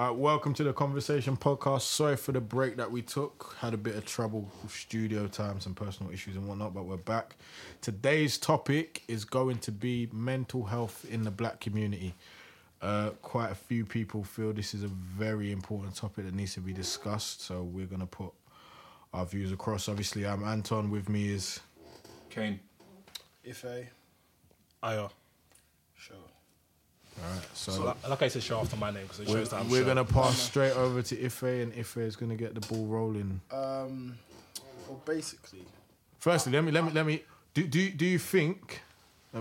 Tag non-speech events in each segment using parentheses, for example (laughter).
Uh, welcome to the Conversation Podcast. Sorry for the break that we took. Had a bit of trouble with studio time, some personal issues and whatnot, but we're back. Today's topic is going to be mental health in the black community. Uh, quite a few people feel this is a very important topic that needs to be discussed, so we're going to put our views across. Obviously, I'm Anton. With me is Kane. Ife Aya. sure. All right. So, So, like, like I said, show after my name because it we're, shows that I'm we're sure. going to pass straight over to Ife, and Ife is going to get the ball rolling. Um, well, basically, Firstly, let me let me let me. Do do do you think?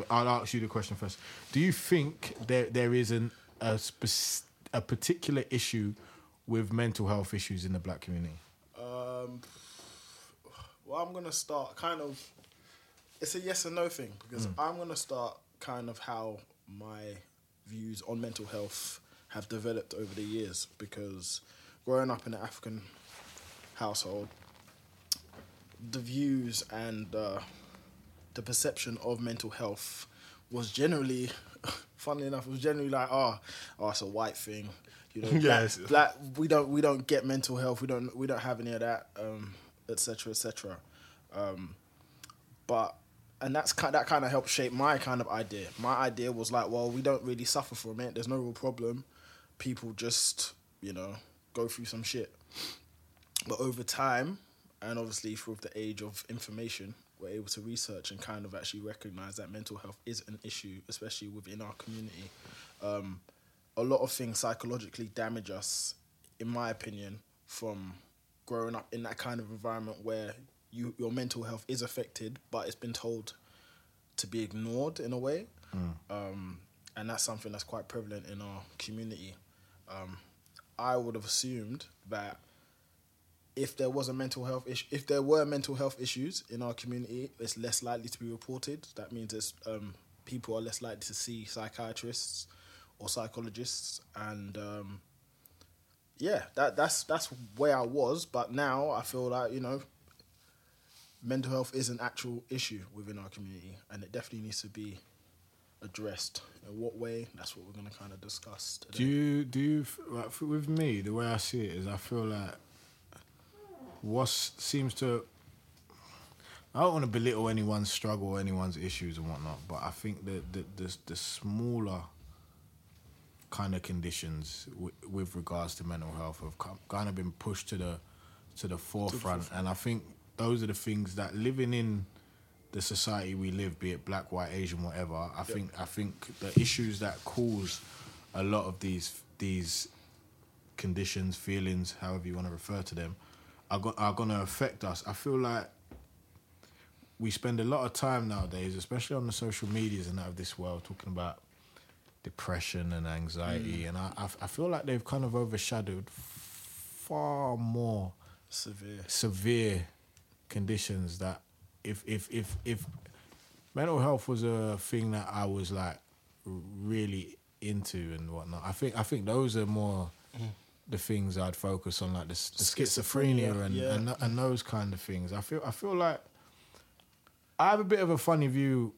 I'll ask you the question first. Do you think there there is an a spec- a particular issue with mental health issues in the black community? um, well, I'm gonna start kind of. It's a yes or no thing because I'm gonna start kind of how my views on mental health have developed over the years. Because growing up in an African household, the views and uh, the perception of mental health was generally, (laughs) funnily enough, was generally like, oh, oh, it's a white thing. You know, (laughs) black, Yes. black, we don't we don't get mental health. We don't we don't have any of that, um, et cetera, et cetera. Um, but and that's kind that kind of helped shape my kind of idea. My idea was like, well, we don't really suffer from it. There's no real problem. People just you know go through some shit. But over time, and obviously through the age of information, we're able to research and kind of actually recognize that mental health is an issue, especially within our community. Um, a lot of things psychologically damage us, in my opinion, from growing up in that kind of environment where you your mental health is affected, but it's been told to be ignored in a way. Um, and that's something that's quite prevalent in our community. Um, I would have assumed that if there was a mental health issue, if there were mental health issues in our community, it's less likely to be reported. That means it's, um, people are less likely to see psychiatrists or psychologists, and um, yeah, that that's that's where I was. But now I feel like you know, mental health is an actual issue within our community, and it definitely needs to be addressed. In what way? That's what we're going to kind of discuss today. Do you do you like with me the way I see it is I feel like what seems to I don't want to belittle anyone's struggle or anyone's issues and whatnot, but I think that the, the the smaller kind of conditions w- with regards to mental health have come, kind of been pushed to the to the forefront, and I think those are the things that living in the society we live, be it black, white, Asian, whatever. I think I think the issues that cause a lot of these these conditions, feelings, however you want to refer to them, are go- are going to affect us. I feel like we spend a lot of time nowadays, especially on the social medias and that of this world, talking about depression and anxiety, mm. and I, I I feel like they've kind of overshadowed far more Severe. severe conditions that if if if if mental health was a thing that I was like really into and whatnot, I think I think those are more the things I'd focus on, like the, the schizophrenia, Schizophrenia, and, yeah. and and those kind of things. I feel I feel like I have a bit of a funny view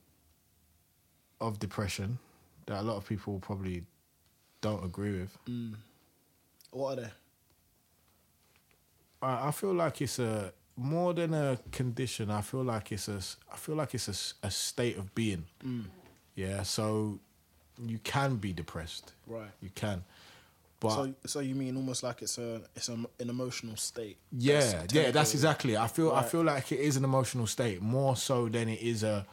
of depression that a lot of people probably don't agree with. Mm. What are they? I I feel like it's a more than a condition. I feel like it's a. I feel like it's a, a state of being. Mm. Yeah, so you can be depressed. Right. You can, but So, so you mean almost like it's a it's a, an emotional state? yeah, That's yeah, that's exactly. it. I feel. I feel like it is an emotional state more so than it is a.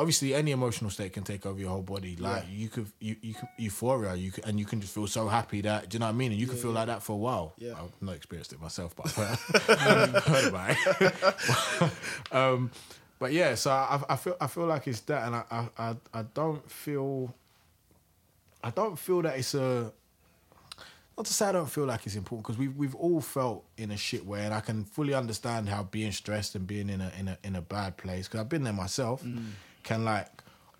Obviously, any emotional state can take over your whole body. Like Yeah. you could, you, you could, euphoria. You could, and you can just feel so happy that. Do you know what I mean? And you can feel like that for a while. Yeah. I've not experienced it myself, but I've heard (laughs) (laughs) about it. (laughs) um, but yeah, so I, I feel, I feel like it's that, and I, I, I, I don't feel, I don't feel that it's a. Not to say I don't feel like it's important because we've we've all felt in a shit way, and I can fully understand how being stressed and being in a in a in a bad place because I've been there myself can like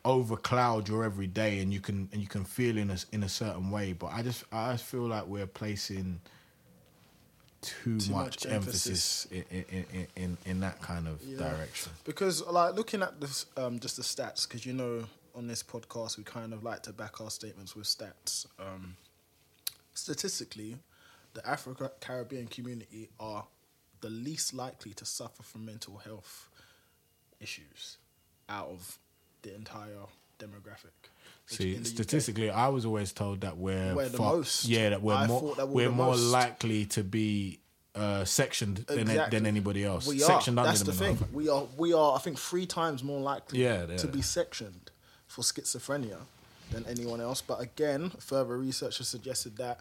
overcloud your every day, and you can and you can feel in a in a certain way. But I just I just feel like we're placing too, Too much, much emphasis, in, in, in in in that kind of Yeah. direction. Because like looking at this, um, just the stats, because you know on this podcast we kind of like to back our statements with stats. Um, statistically, the Africa Caribbean community are the least likely to suffer from mental health issues out of the entire demographic. See, the UK statistically, I was always told that we're We're the far- most. Yeah, that we're I more that we're we're more most. likely to be uh, sectioned than Exactly. than anybody else. We sectioned are. That's the thing. health. We are. We are. I think three times more likely Yeah, yeah. to be sectioned for schizophrenia than anyone else. But again, further research has suggested that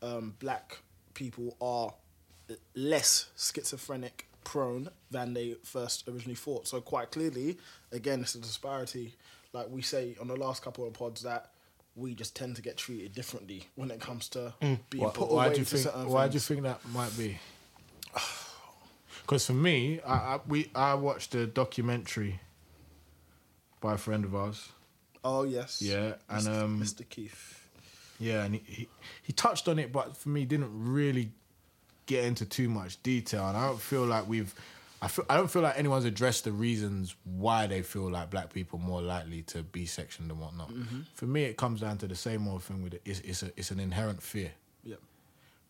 um, black people are less schizophrenic prone than they first originally thought. So quite clearly, again, it's a disparity. Like we say on the last couple of pods that we just tend to get treated differently when it comes to being Why, put why away do you think? Why do you think that might be? (sighs) Because for me, I, I we I watched a documentary by a friend of ours. Oh yes. Yeah, and Mr. um, Mr. Keith. Yeah, and he, he he touched on it, but for me, didn't really get into too much detail. And I don't feel like we've, I feel I don't feel like anyone's addressed the reasons why they feel like black people are more likely to be sectioned and whatnot. Mm-hmm. For me, it comes down to the same old thing with it. It's it's a it's an inherent fear. Yep.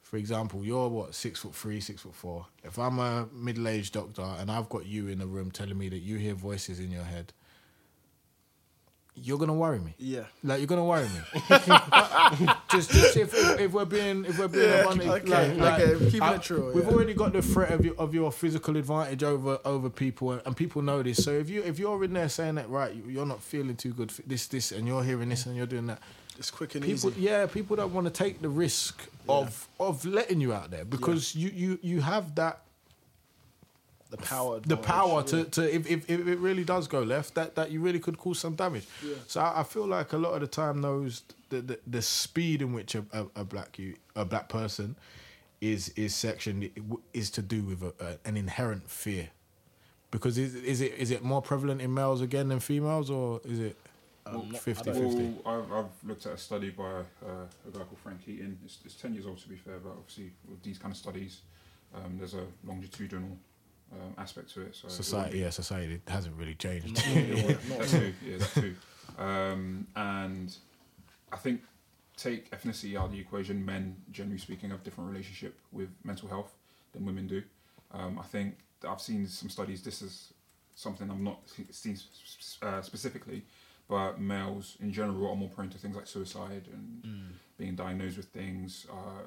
For example, you're what six foot three, six foot four. If I'm a middle aged doctor and I've got you in a room telling me that you hear voices in your head, you're gonna worry me. Yeah. Like you're gonna worry me. (laughs) just, just if, if, if we're being if we're being Yeah, abundant, okay, like, like, okay, keeping I- it true, We've yeah. already got the threat of your of your physical advantage over over people, and people know this. So if you if you're in there saying that right, you- you're not feeling too good, for this this, and you're hearing this and you're doing that. It's quick and People, easy. yeah, people don't want to take the risk of of letting you out there because you you you have that The power. the advantage, power to, yeah. to if, if, if it really does go left, that, that you really could cause some damage. Yeah. So I, I feel like a lot of the time those the, the, the speed in which a, a, a black you a black person is is sectioned is to do with a, a, an inherent fear. Because is, is it is it more prevalent in males again than females, or is it Um, 50 50 well, I've, I've looked at a study by uh, a guy called Frank Keating. It's, it's 10 years old to be fair, but obviously with these kind of studies, um, there's a longitudinal um, aspect to it. So Society, yeah, society hasn't really changed. (laughs) Yeah, that too. Yeah, that too. Um, and I think take ethnicity out of the equation. Men, generally speaking, have different relationship with mental health than women do. Um, I think I've seen some studies. This is something I've not seen uh, specifically, but males in general are more prone to things like suicide and being diagnosed with things. Uh,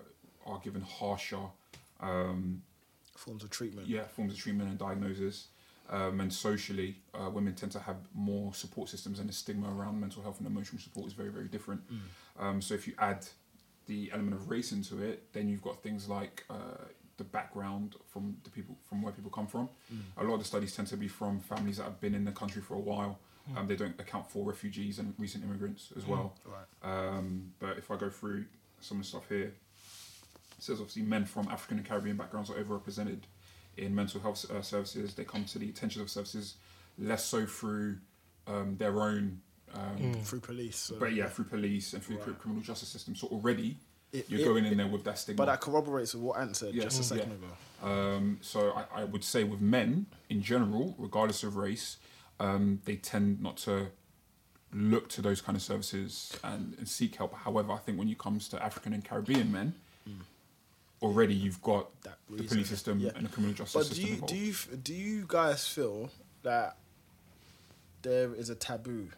are given harsher. Um, forms of treatment. yeah, forms of treatment and diagnosis. Um, and socially, uh, women tend to have more support systems, and the stigma around mental health and emotional support is very, very different. Um, so, if you add the element of race into it, then you've got things like uh, the background from the people from where people come from. A lot of the studies tend to be from families that have been in the country for a while. Um, they don't account for refugees and recent immigrants as well. Right. Um, but if I go through some of the stuff here, says obviously men from African and Caribbean backgrounds are overrepresented in mental health uh, services. They come to the attention of services less so through um, their own, um, Through police. so- but yeah, through police and through Right. criminal justice system. So already It- you're it- going in there with that stigma. But that corroborates with what Ant said Yeah. just a Mm. second Yeah. ago. Um, so I, I would say with men in general, regardless of race, um, they tend not to look to those kind of services and, and seek help. However, I think when it comes to African and Caribbean men, already you've got. That the reason. police system Yeah. and the criminal justice But do system you do you do you guys feel that there is a taboo?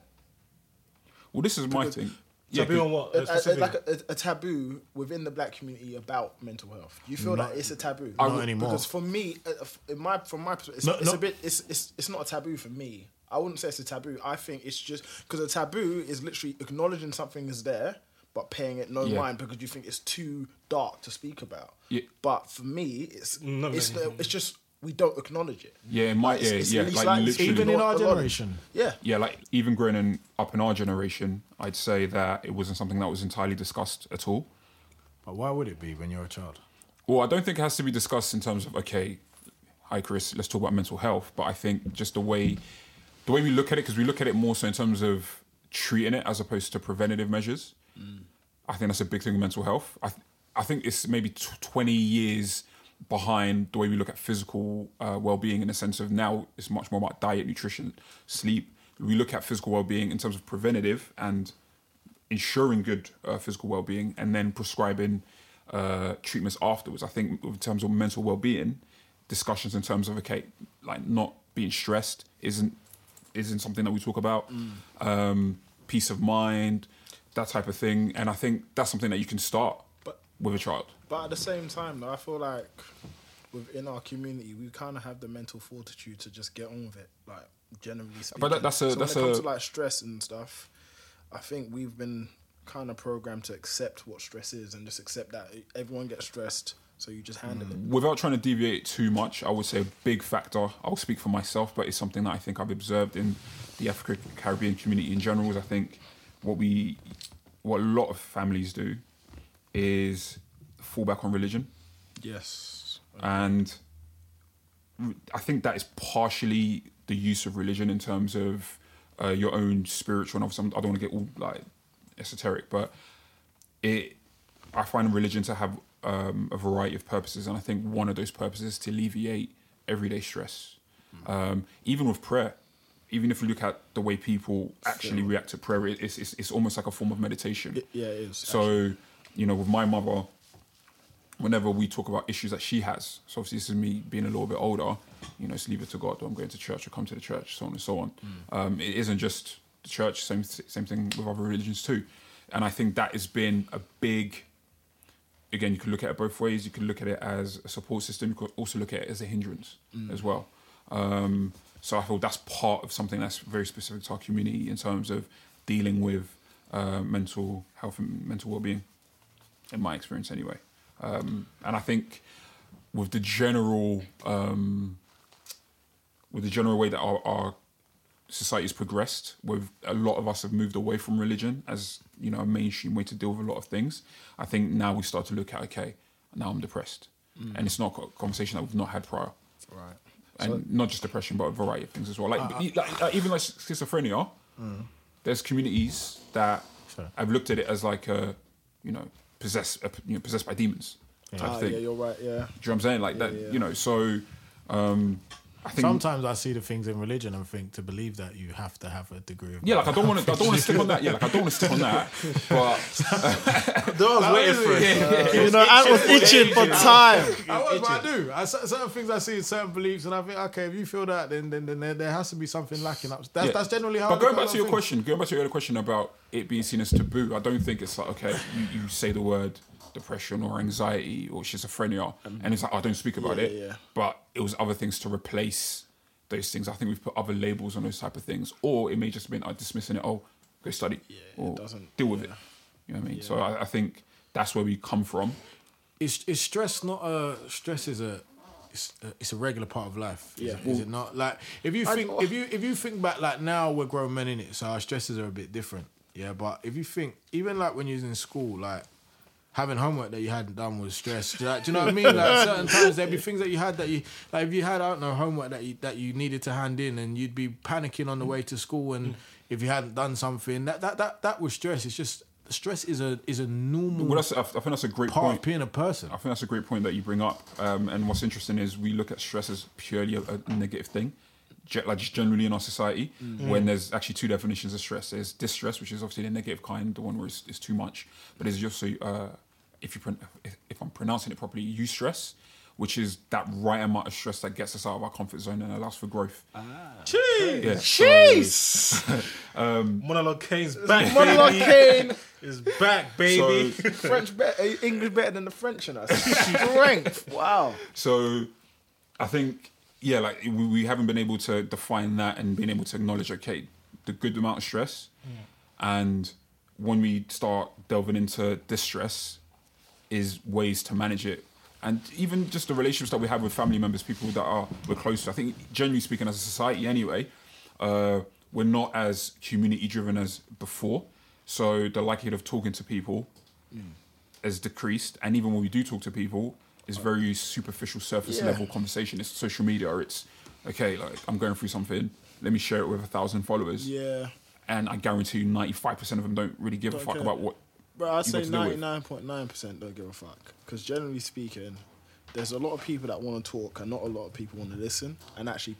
well, this is my because- thing. Taboo good. on what? A, Uh, a- a- like a, a taboo within the black community about mental health. Do you feel Not- that it's a taboo? Not would- anymore. Because for me, uh, in my from my perspective, it's, No, it's no. a bit. It's, it's it's not a taboo for me. I wouldn't say it's a taboo. I think it's just because a taboo is literally acknowledging something is there, but paying it no Yeah. mind because you think it's too dark to speak about. Yeah. But for me, it's No, it's no, no. it's just we don't acknowledge it. Yeah, in my Like, it's- yeah, it's yeah, least like literally. Even in our generation. Yeah. yeah, like even growing in, up in our generation, I'd say that it wasn't something that was entirely discussed at all. But why would it be when you're a child? Well, I don't think it has to be discussed in terms of okay, hi Chris, let's talk about mental health. But I think just the way the way we look at it, because we look at it more so in terms of treating it as opposed to preventative measures. I think that's a big thing with mental health. I th- I think it's maybe t- twenty years behind the way we look at physical uh, well-being in the sense of now it's much more about diet, nutrition, sleep. We look at physical well-being in terms of preventative and ensuring good uh, physical well-being and then prescribing uh, treatments afterwards. I think in terms of mental well-being, discussions in terms of okay, like not being stressed isn't isn't something that we talk about. Um, peace of mind, that type of thing, and I think that's something that you can start But- with a child. But at the same time, though, I feel like within our community, we kind of have the mental fortitude to just get on with it. Like generally speaking. that- that's a- so that's when it comes a- to like stress and stuff. I think we've been kind of programmed to accept what stress is and just accept that everyone gets stressed, so you just handle it. Mm. Without trying to deviate too much, I would say a big factor. I'll speak for myself, but it's something that I think I've observed in the African Caribbean community in general. Is I think what we, what a lot of families do, is fall back on religion, Yes. and I think that is partially the use of religion in terms of uh, your own spiritual. And obviously, I'm- I don't want to get all like esoteric, but it I find religion to have um, a variety of purposes, and I think one of those purposes is to alleviate everyday stress. Um, even with prayer, even if you look at the way people actually react to prayer, it's, it's it's almost like a form of meditation. Yeah, it is. So, you know, with my mother, whenever we talk about issues that she has, so obviously this is me being a little bit older, you know, it's leave it to God, I'm going to church, or come to the church, so on and so on. Um, it isn't just the church, same same thing with other religions too. And I think that has been a big, again, you can look at it both ways. You can look at it as a support system, you could also look at it as a hindrance as well. Um, so I feel that's part of something that's very specific to our community in terms of dealing with uh, mental health and mental well-being, in my experience anyway. Um, and I think with the general um, with the general way that our, our society has progressed, with a lot of us have moved away from religion as you know a mainstream way to deal with a lot of things. I think now we start to look at okay, now I'm depressed, and it's not a conversation that we've not had prior, right. And not just depression, but a variety of things as well. Like, like, like even like schizophrenia, there's communities that Sorry. have looked at it as like a you know possessed uh, you know possessed by demons type Ah, thing. yeah, you're right. Yeah. Do you know what I'm saying? Like that, yeah. you know. So, um, I think Sometimes I see the things in religion and think to believe that you have to have a degree of yeah, like I don't want to, I don't want to stick on that. Yeah, like I don't want to stick on that. But (laughs) I was waiting for it. You know, I was itching for time. I was, but I do. I, certain things I see certain beliefs, and I think, okay, if you feel that, then then, then there, there has to be something lacking up. That's yeah. that's generally how. But I going back to your of question, going back to your other question about it being seen as taboo, I don't think it's like okay, you, you say the word depression or anxiety or schizophrenia, and it's like I don't speak about yeah, it. yeah. But it was other things to replace those things. I think we've put other labels on those type of things, or it may just have been uh, dismissing it. Oh, go study, it or doesn't- deal with yeah. it. You know what I mean? So I, I think that's where we come from. is is stress not a stress is a it's a, it's a regular part of life. Is, Yeah. it, is it not? Like if you think if you if you think back like now we're grown men in it, so our stresses are a bit different. Yeah, but if you think even like when you was in school, like having homework that you hadn't done was stress. Do you, know- do you know what I mean? Like certain times there'd be things that you had that you like if you had I don't know homework that you that you needed to hand in and you'd be panicking on the way to school and if you hadn't done something that that that, that was stress. It's just stress is a is a normal Well, that's, I think that's a great part point. of being a person. I think that's a great point that you bring up. Um, and what's interesting is we look at stress as purely a, a negative thing, like just generally in our society. When there's actually two definitions of stress: there's distress, which is obviously the negative kind, the one where it's, it's too much. But there's also, uh, if you if, if I'm pronouncing it properly, eustress, which is that right amount of stress that gets us out of our comfort zone and allows for growth. Ah. Jeez. Yeah. Jeez. (laughs) Um, Monologue Kane's back, Monologue. Kane. (laughs) Is back, baby. So, (laughs) French better, eh, English better than the French in us. Strength. Wow. So I think, yeah, like we, we haven't been able to define that and being able to acknowledge, okay, the good amount of stress. Mm. And when we start delving into distress, is ways to manage it. And even just the relationships that we have with family members, people that are we're close to. I think, generally speaking, as a society anyway, uh, we're not as community driven as before. So the likelihood of talking to people has decreased, and even when we do talk to people, it's very superficial, surface Yeah. level conversation. It's social media. It's okay, like I'm going through something. Let me share it with a thousand followers, Yeah. and I guarantee you, 95 percent of them don't really give a Don't fuck care. about what. Bro, I'd say got to deal with. ninety nine point nine percent don't give a fuck. Because generally speaking, there's a lot of people that want to talk, and not a lot of people want to listen and actually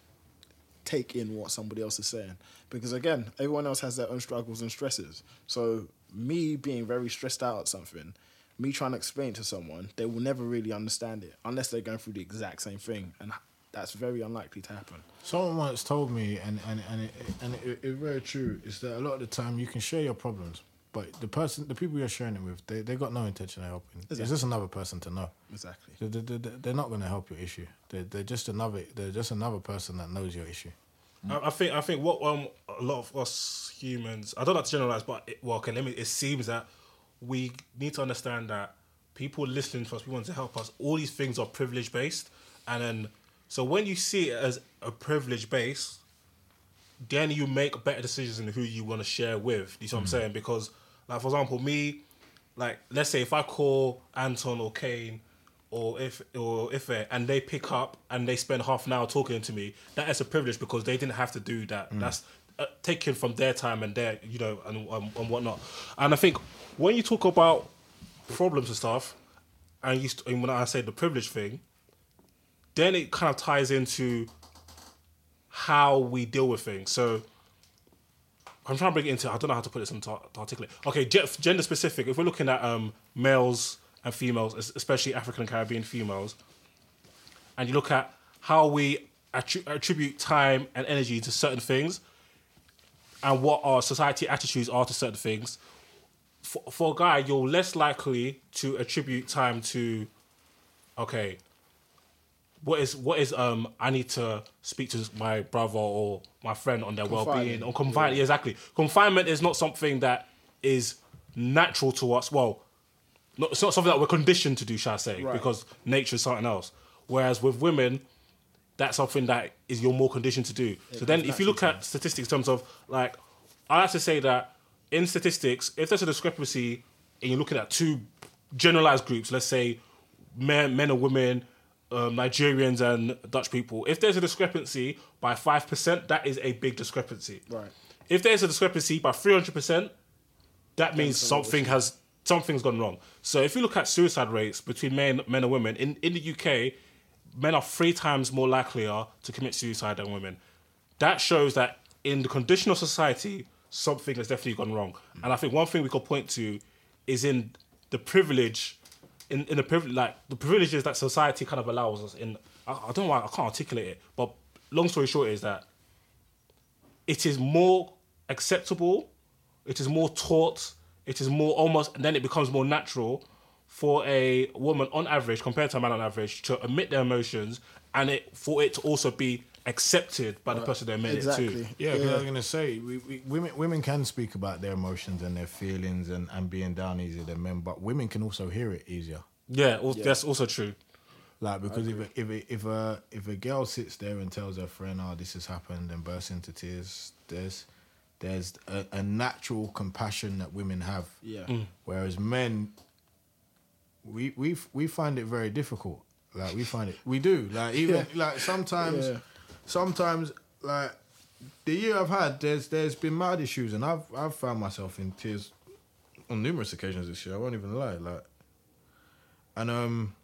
take in what somebody else is saying. Because again, everyone else has their own struggles and stresses. So me being very stressed out at something, me trying to explain to someone, they will never really understand it unless they're going through the exact same thing, and that's very unlikely to happen. Someone once told me, and and and it, and it, it's very true, is that a lot of the time you can share your problems, but the person, the people you're sharing it with, they they got no intention of helping. It's just another person to know. Exactly. They, they, they, they're not going to help your issue. They're, they're just another. They're just another person that knows your issue. I, I think I think what um a lot of us humans I don't like to generalize, but it, well, okay, let me. It seems that we need to understand that people listening to us, people want to help us. All these things are privilege based, and then so when you see it as a privilege base, then you make better decisions in who you want to share with. Do you see what I'm saying? Because, like for example, me, like let's say if I call Anton or Kane or if or if and they pick up and they spend half an hour talking to me, that is a privilege because they didn't have to do that. That's uh, taken from their time and their you know and um, and whatnot. And I think when you talk about problems and stuff, and you st- and when I say the privilege thing, then it kind of ties into how we deal with things. So I'm trying to bring it into. I don't know how to put this into to articulate. Okay, gender specific. If we're looking at um, males and females, especially African and Caribbean females, and you look at how we attri- attribute time and energy to certain things, and what our society attitudes are to certain things. For, for a guy, you're less likely to attribute time to, okay, what is what is um I need to speak to my brother or my friend on their well being or confinement. Yeah, exactly. Confinement is not something that is natural to us. Well, not, it's not something that we're conditioned to do, shall I say? Right. Because nature is something else. Whereas with women, that's something that is you're more conditioned to do. so then, if you look at statistics in terms of like, I have to say that in statistics, if there's a discrepancy and you're looking at two generalized groups, let's say men, men and women, um, Nigerians and Dutch people, if there's a discrepancy by five percent, that is a big discrepancy. Right. If there's a discrepancy by three hundred percent, that means something has something's gone wrong. So if you look at suicide rates between men men and women in, in the UK, men are three times more likelier to commit suicide than women. That shows that in the conditional society, something has definitely gone wrong. And I think one thing we could point to is in the privilege, in, in the privilege, like the privileges that society kind of allows us. In I, I don't know why I can't articulate it, but long story short is that it is more acceptable, it is more taught, it is more almost, and then it becomes more natural for a woman on average compared to a man on average to admit their emotions and it for it to also be accepted by the uh, person they admit it Exactly. to. Yeah, 'cause I was gonna say we, we, women women can speak about their emotions and their feelings and, and being down easier than men, but women can also hear it easier. Yeah, al- that's also true. Like because if a, if a, if a if a girl sits there and tells her friend, "Oh, this has happened," and bursts into tears, there's there's a, a natural compassion that women have. Yeah. Mm. Whereas men, we we we find it very difficult. Like we find it, we do. Like even (laughs) like sometimes, Yeah. Sometimes like the year I've had, there's there's been mad issues, and I've I've found myself in tears on numerous occasions this year. I won't even lie. Like, and um,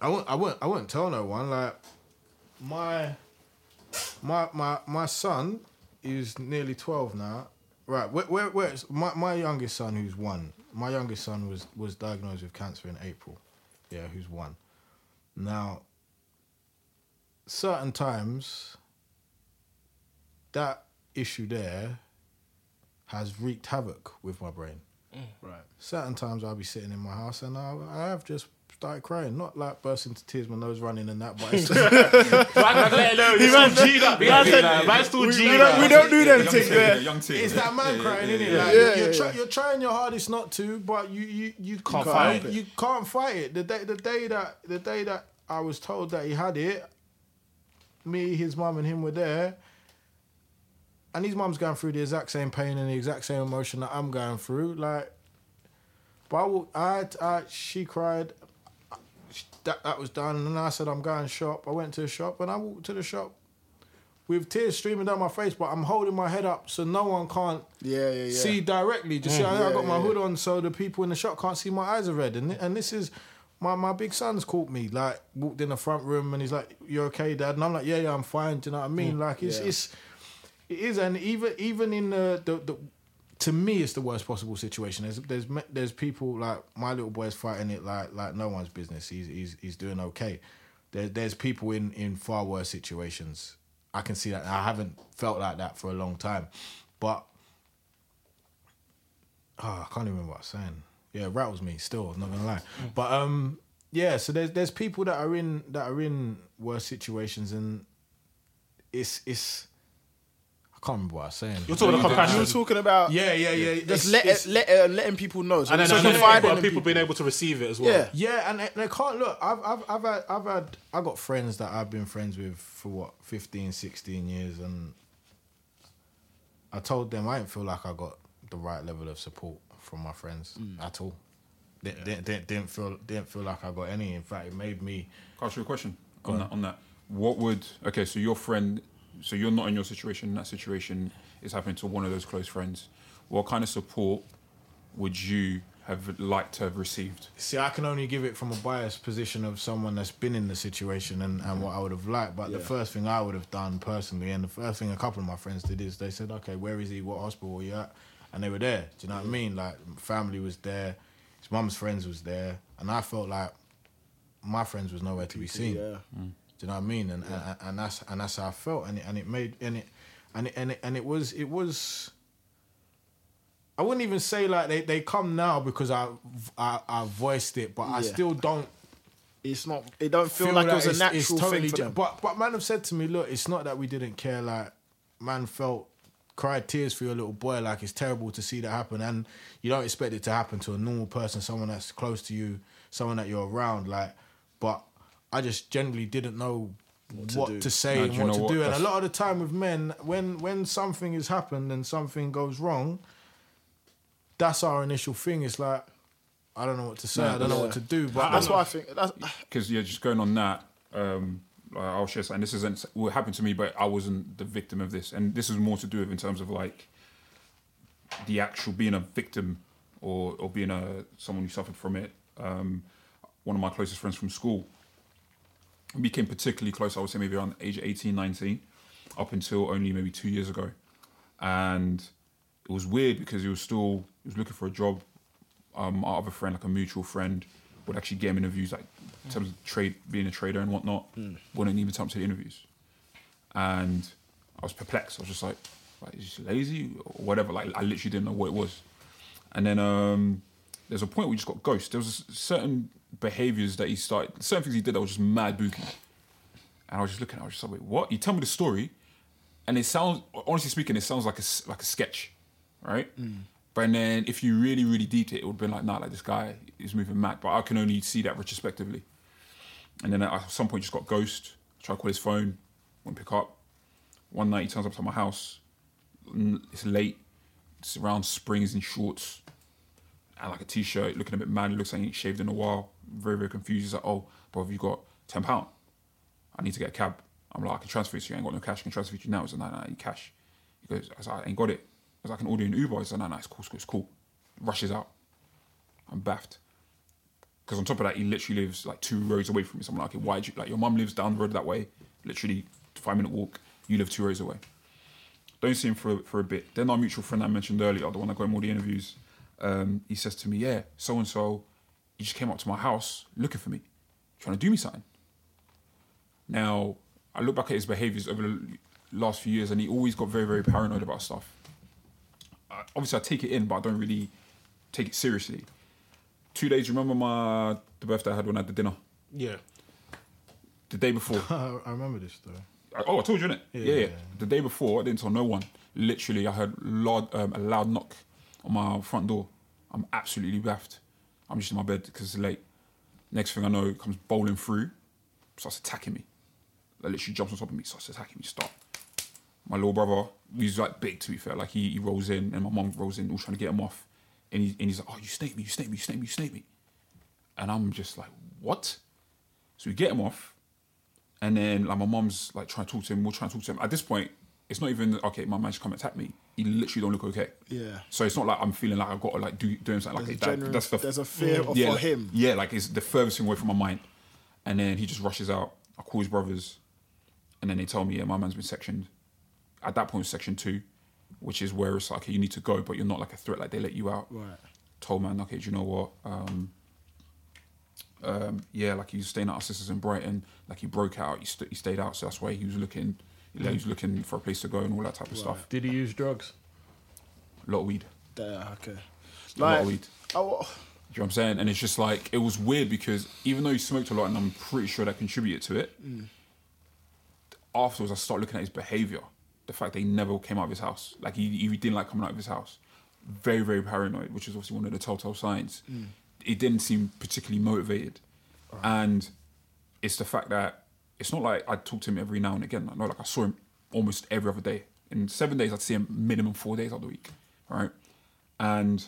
I won't I won't I won't tell no one. Like, my my my my son is nearly twelve now. Right, where, where where's my my youngest son who's one? My youngest son was was diagnosed with cancer in April. Yeah, who's one. Now, certain times, that issue there has wreaked havoc with my brain. Right. Certain times I'll be sitting in my house and I, I have just started crying. Not like burst into tears, my nose running and that, but it's He's still G'd up. man said- Man's still G'd we up. don't- we don't do them things there. Young it's that man Yeah, crying, yeah, innit? yeah. Like, Yeah, you're, yeah, try, yeah. you're trying your hardest not to, but you you, you Can't you fight it. You can't fight it. The day the day that the day that I was told that he had it, me, his mum, and him were there. And his mum's going through the exact same pain and the exact same emotion that I'm going through. Like, but I, I, I she cried. That that was done, and I said I'm going shop. I went to the shop, and I walked to the shop with tears streaming down my face, but I'm holding my head up so no one can't Yeah, yeah, yeah. see directly. Just see, mm, I, I got my yeah, hood on so the people in the shop can't see my eyes are red. And and this is my my big son's caught me like walked in the front room and he's like, you're okay, dad?" And I'm like, "Yeah, yeah, I'm fine." Do you know what I mean? Mm, like it's Yeah. it's it is, and even even in the the. the to me, it's the worst possible situation. There's there's there's people like my little boy's fighting it like like no one's business. He's he's he's doing okay. There, there's people in in far worse situations. I can see that. I haven't felt like that for a long time, but oh, I can't even remember what I was saying. Yeah, it rattles me still. Not gonna lie, but um, yeah. So there's there's people that are in that are in worse situations, and it's it's. I can't remember what I was saying. You're talking about compassion. You compassion. were talking about Yeah, yeah, yeah. just It's- let, it's- let uh, letting people know. So and then, so and then confiding people, people being able to receive it as well. Yeah. Yeah, and they can't look. I've I've I've had I've had I got friends that I've been friends with for what 15, 16 years, and I told them I didn't feel like I got the right level of support from my friends mm. at all. They, they, they didn't feel didn't feel like I got any. In fact, it made me. Can I ask you a question on that? On that, what would okay? So your friend, so you're not in your situation. That situation is happening to one of those close friends. What kind of support would you have liked to have received? See, I can only give it from a biased position of someone that's been in the situation and, and what I would have liked. But the first thing I would have done personally, and the first thing a couple of my friends did is they said, "Okay, where is he? What hospital are you at?" And they were there. Do you know what I mean? Like family was there, his mum's friends was there, and I felt like my friends was nowhere to be seen. Yeah. Mm. Do you know what I mean? And and, and that's and that's how I felt, and it, and it made and it and it, and it and it was it was. I wouldn't even say like they, they come now because I, I I voiced it, but I still don't It's not. It don't feel, feel like it was a natural it's thing for them. But but man have said to me, look, it's not that we didn't care. Like man felt cried tears for your little boy. Like it's terrible to see that happen, and you don't expect it to happen to a normal person, someone that's close to you, someone that you're around. Like, but I just generally didn't know what to to, say No, and what to what? do. And a lot of the time with men, when when something has happened and something goes wrong, that's our initial thing. It's like. I don't know what to say. No, I don't know what to do. But That's why I think. That's, Because yeah, just going on that, um, like, I'll share something. This isn't what happened to me, but I wasn't the victim of this, and this is more to do with in terms of like the actual being a victim or or being a someone who suffered from it. Um, one of my closest friends from school we became particularly close. I would say maybe around age 18, 19, up until only maybe two years ago, and it was weird because he was still he was looking for a job um, our other friend, like a mutual friend, would actually get him interviews, like in terms of trade, being a trader and whatnot. Wouldn't even come to the interviews, and I was perplexed. I was just like, like is he lazy or whatever? Like I literally didn't know what it was. And then um, there's a point where we just got ghost. There was certain behaviors that he started, certain things he did that was just mad booky. And I was just looking, at it, I was just like, wait, what? You tell me the story, and it sounds, honestly speaking, it sounds like a like a sketch, right? But then if you really, really deeped it, it would have been like, nah, like this guy is moving mad. But I can only see that retrospectively. And then at some point, just got ghost. Tried to call his phone, won't pick up. One night, he turns up to my house. It's late. It's around springs and shorts, and like a t-shirt, looking a bit mad. Looks like he ain't shaved in a while. Very, very confused. He's like, "Oh, bro, have you got ten pound? I need to get a cab." I'm like, "I can transfer it to you. I ain't got no cash. I can transfer it to you now." He's like, "No, no, I cash." He goes, "I, I ain't got it." I was like, "I can order an Uber." He's like, "No, no, it's cool, it's cool, it's cool." Rushes out. I'm baffed. Because on top of that, he literally lives like two roads away from me. So I'm like, okay, why? You, like your mum lives down the road that way, literally five minute walk. You live two roads away. Don't see him for for a bit. Then our mutual friend I mentioned earlier, the one that got him all the interviews, um, he says to me, "Yeah, so and so, he just came up to my house looking for me, trying to do me something." Now I look back at his behaviours over the last few years, and he always got very very paranoid about stuff. Obviously, I take it in, but I don't really take it seriously. Two days. Remember my the birthday I had when I had the dinner. Yeah. The day before, (laughs) I, remember this story. Oh, I told you, innit? Yeah, Yeah, yeah. The day before, I didn't tell no one. Literally, I heard loud, um, a loud knock on my front door. I'm absolutely baffed. I'm just in my bed because it's late. Next thing I know, it comes bowling through, starts attacking me. Like literally jumps on top of me, starts attacking me. Stop. My little brother, he's like big to be fair. Like he, he rolls in, and my mum rolls in, all trying to get him off. And, he, and he's like, "Oh, you snake me, you snake me, you snake me, you snake me." And I'm just like, "What?" So we get him off, and then like my mom's like trying to talk to him, we're trying to talk to him. At this point, it's not even okay. My man just come attack me. He literally don't look okay. Yeah. So it's not like I'm feeling like I've got to like do doing something There's, like that. That's the there's a fear mm. of, yeah, for like- him. Yeah, like it's the furthest thing away from my mind. And then he just rushes out. I call his brothers, and then they tell me, yeah, my man's been sectioned. At that point, section two. Which is where it's like okay, you need to go, but you're not like a threat. Like they let you out. Right. Told man, okay, do you know what? Um, um, yeah, like he was staying at our sisters in Brighton. Like he broke out. He, st- he stayed out, so that's why he was looking. Like, he was looking for a place to go and all that type of stuff. Did he use drugs? A lot of weed. Yeah, okay. A lot of weed. oh, Do you know what I'm saying? And it's just like it was weird because even though he smoked a lot, and I'm pretty sure that contributed to it. Afterwards, I started looking at his behavior. The fact that he never came out of his house, like he, he didn't like coming out of his house. Very, very paranoid, which is obviously one of the telltale signs. Mm. He didn't seem particularly motivated, uh-huh. and it's the fact that it's not like I talk to him every now and again. I know, like I saw him almost every other day. In seven days, I'd see him minimum four days out of the week, right? And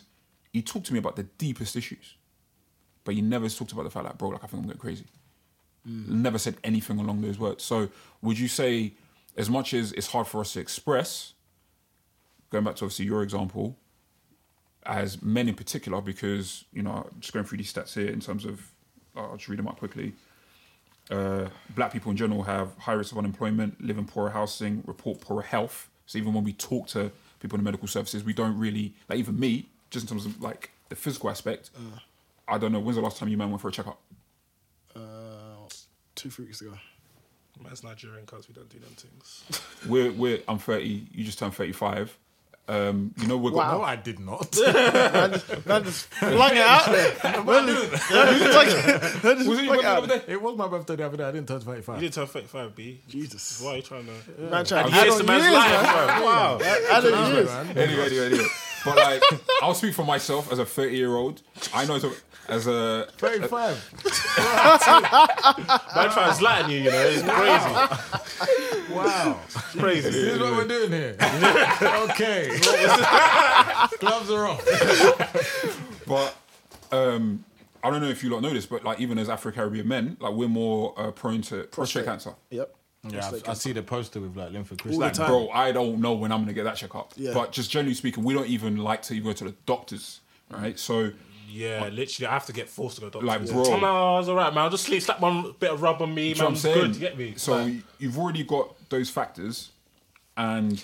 he talked to me about the deepest issues, but he never talked about the fact that, bro, like I think I'm going crazy. Mm. Never said anything along those words. So, would you say, as much as it's hard for us to express, going back to obviously your example, as men in particular, because you know, just going through these stats here in terms of, I'll just read them out quickly. Uh, black people in general have high rates of unemployment, live in poorer housing, report poorer health. So even when we talk to people in the medical services, we don't really like even me, just in terms of like the physical aspect. I don't know when's the last time you man went for a checkup. Uh, two three weeks ago. Man's Nigerian cause we don't do them things. (laughs) We're we're I'm 30. You just turned 35. Um, you know we're No, got, I did not. (laughs) Man just, man just flung it out there. (laughs) Man just, just it- was it your birthday out the there. other day? it was my birthday the other day. I didn't turn 35. You didn't turn 35, B. Jesus. Why are you trying to. Man tried to Yes, add the on man's years, lying, man. bro. Wow. Add on years. Anyway, anyway, anyway. But like, I'll speak for myself as a 30 year old. I know as a, as a 35. Man trying to slatten you, you know. It's crazy. Wow. It's crazy. This is what we're doing here. (laughs) okay. Gloves are off. But um, I don't know if you lot know this, but like even as Afro Caribbean men, like we're more uh, prone to prostate Prostate. cancer. Yep. Yeah, I, I see the poster with like Linford All the Like, time. Bro, I don't know when I'm gonna get that checkup. Yeah. But just generally speaking, we don't even like to go to the doctors, right? So Yeah, literally, I have to get forced to go to the Like, doctor. bro. Oh, no, it's all right, man. I'll just sleep, slap one bit of rub on me, Do man. I'm saying? Good, you get me? So Like, you've already got those factors, and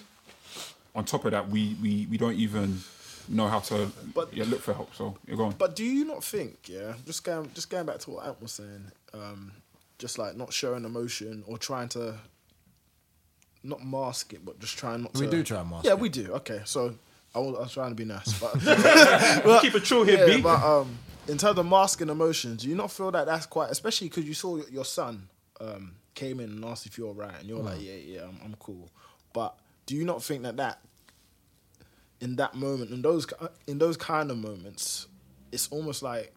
on top of that, we we, we don't even know how to But- yeah, look for help. So you're going. But do you not think, yeah, just going just going back to what Ant was saying, um, just like not showing emotion or trying to not mask it, but just trying not to. We do try and mask Yeah, it. we do. Okay, so I was, I was trying to be nice, (laughs) (laughs) but keep it true here, yeah, B. but um, in terms of masking emotions, do you not feel that that's quite, especially because you saw your, son um came in and asked if you're right, and you're Hmm. like, yeah, yeah, I'm, I'm cool. But do you not think that that in that moment, in those in those kind of moments, it's almost like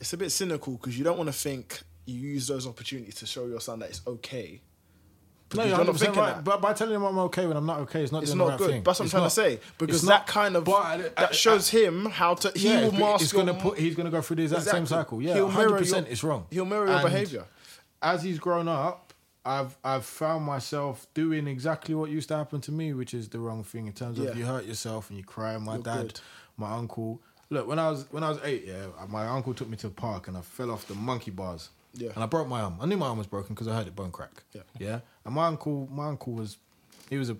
it's a bit cynical because you don't want to think you use those opportunities to show your son that it's okay. No, you're not 100% thinking right. that. But by telling him I'm okay when I'm not okay, it's not It's doing not the right good. thing. That's what I'm It's trying not- to say. Because that not- kind of but that shows him how to. He yeah, will mask. He's gonna put. He's gonna go through the exact same cycle. Yeah, He'll mirror 100. percent It's wrong. he'll mirror your behaviour. As he's grown up, I've I've found myself doing exactly what used to happen to me, which is the wrong thing in terms of Yeah. you hurt yourself and you cry. My You're dad, good. my uncle. Look, when I was when I was eight, yeah, my uncle took me to the park and I fell off the monkey bars. Yeah. And I broke my arm. I knew my arm was broken because I heard it bone crack. Yeah. Yeah. And my uncle, my uncle was, he was a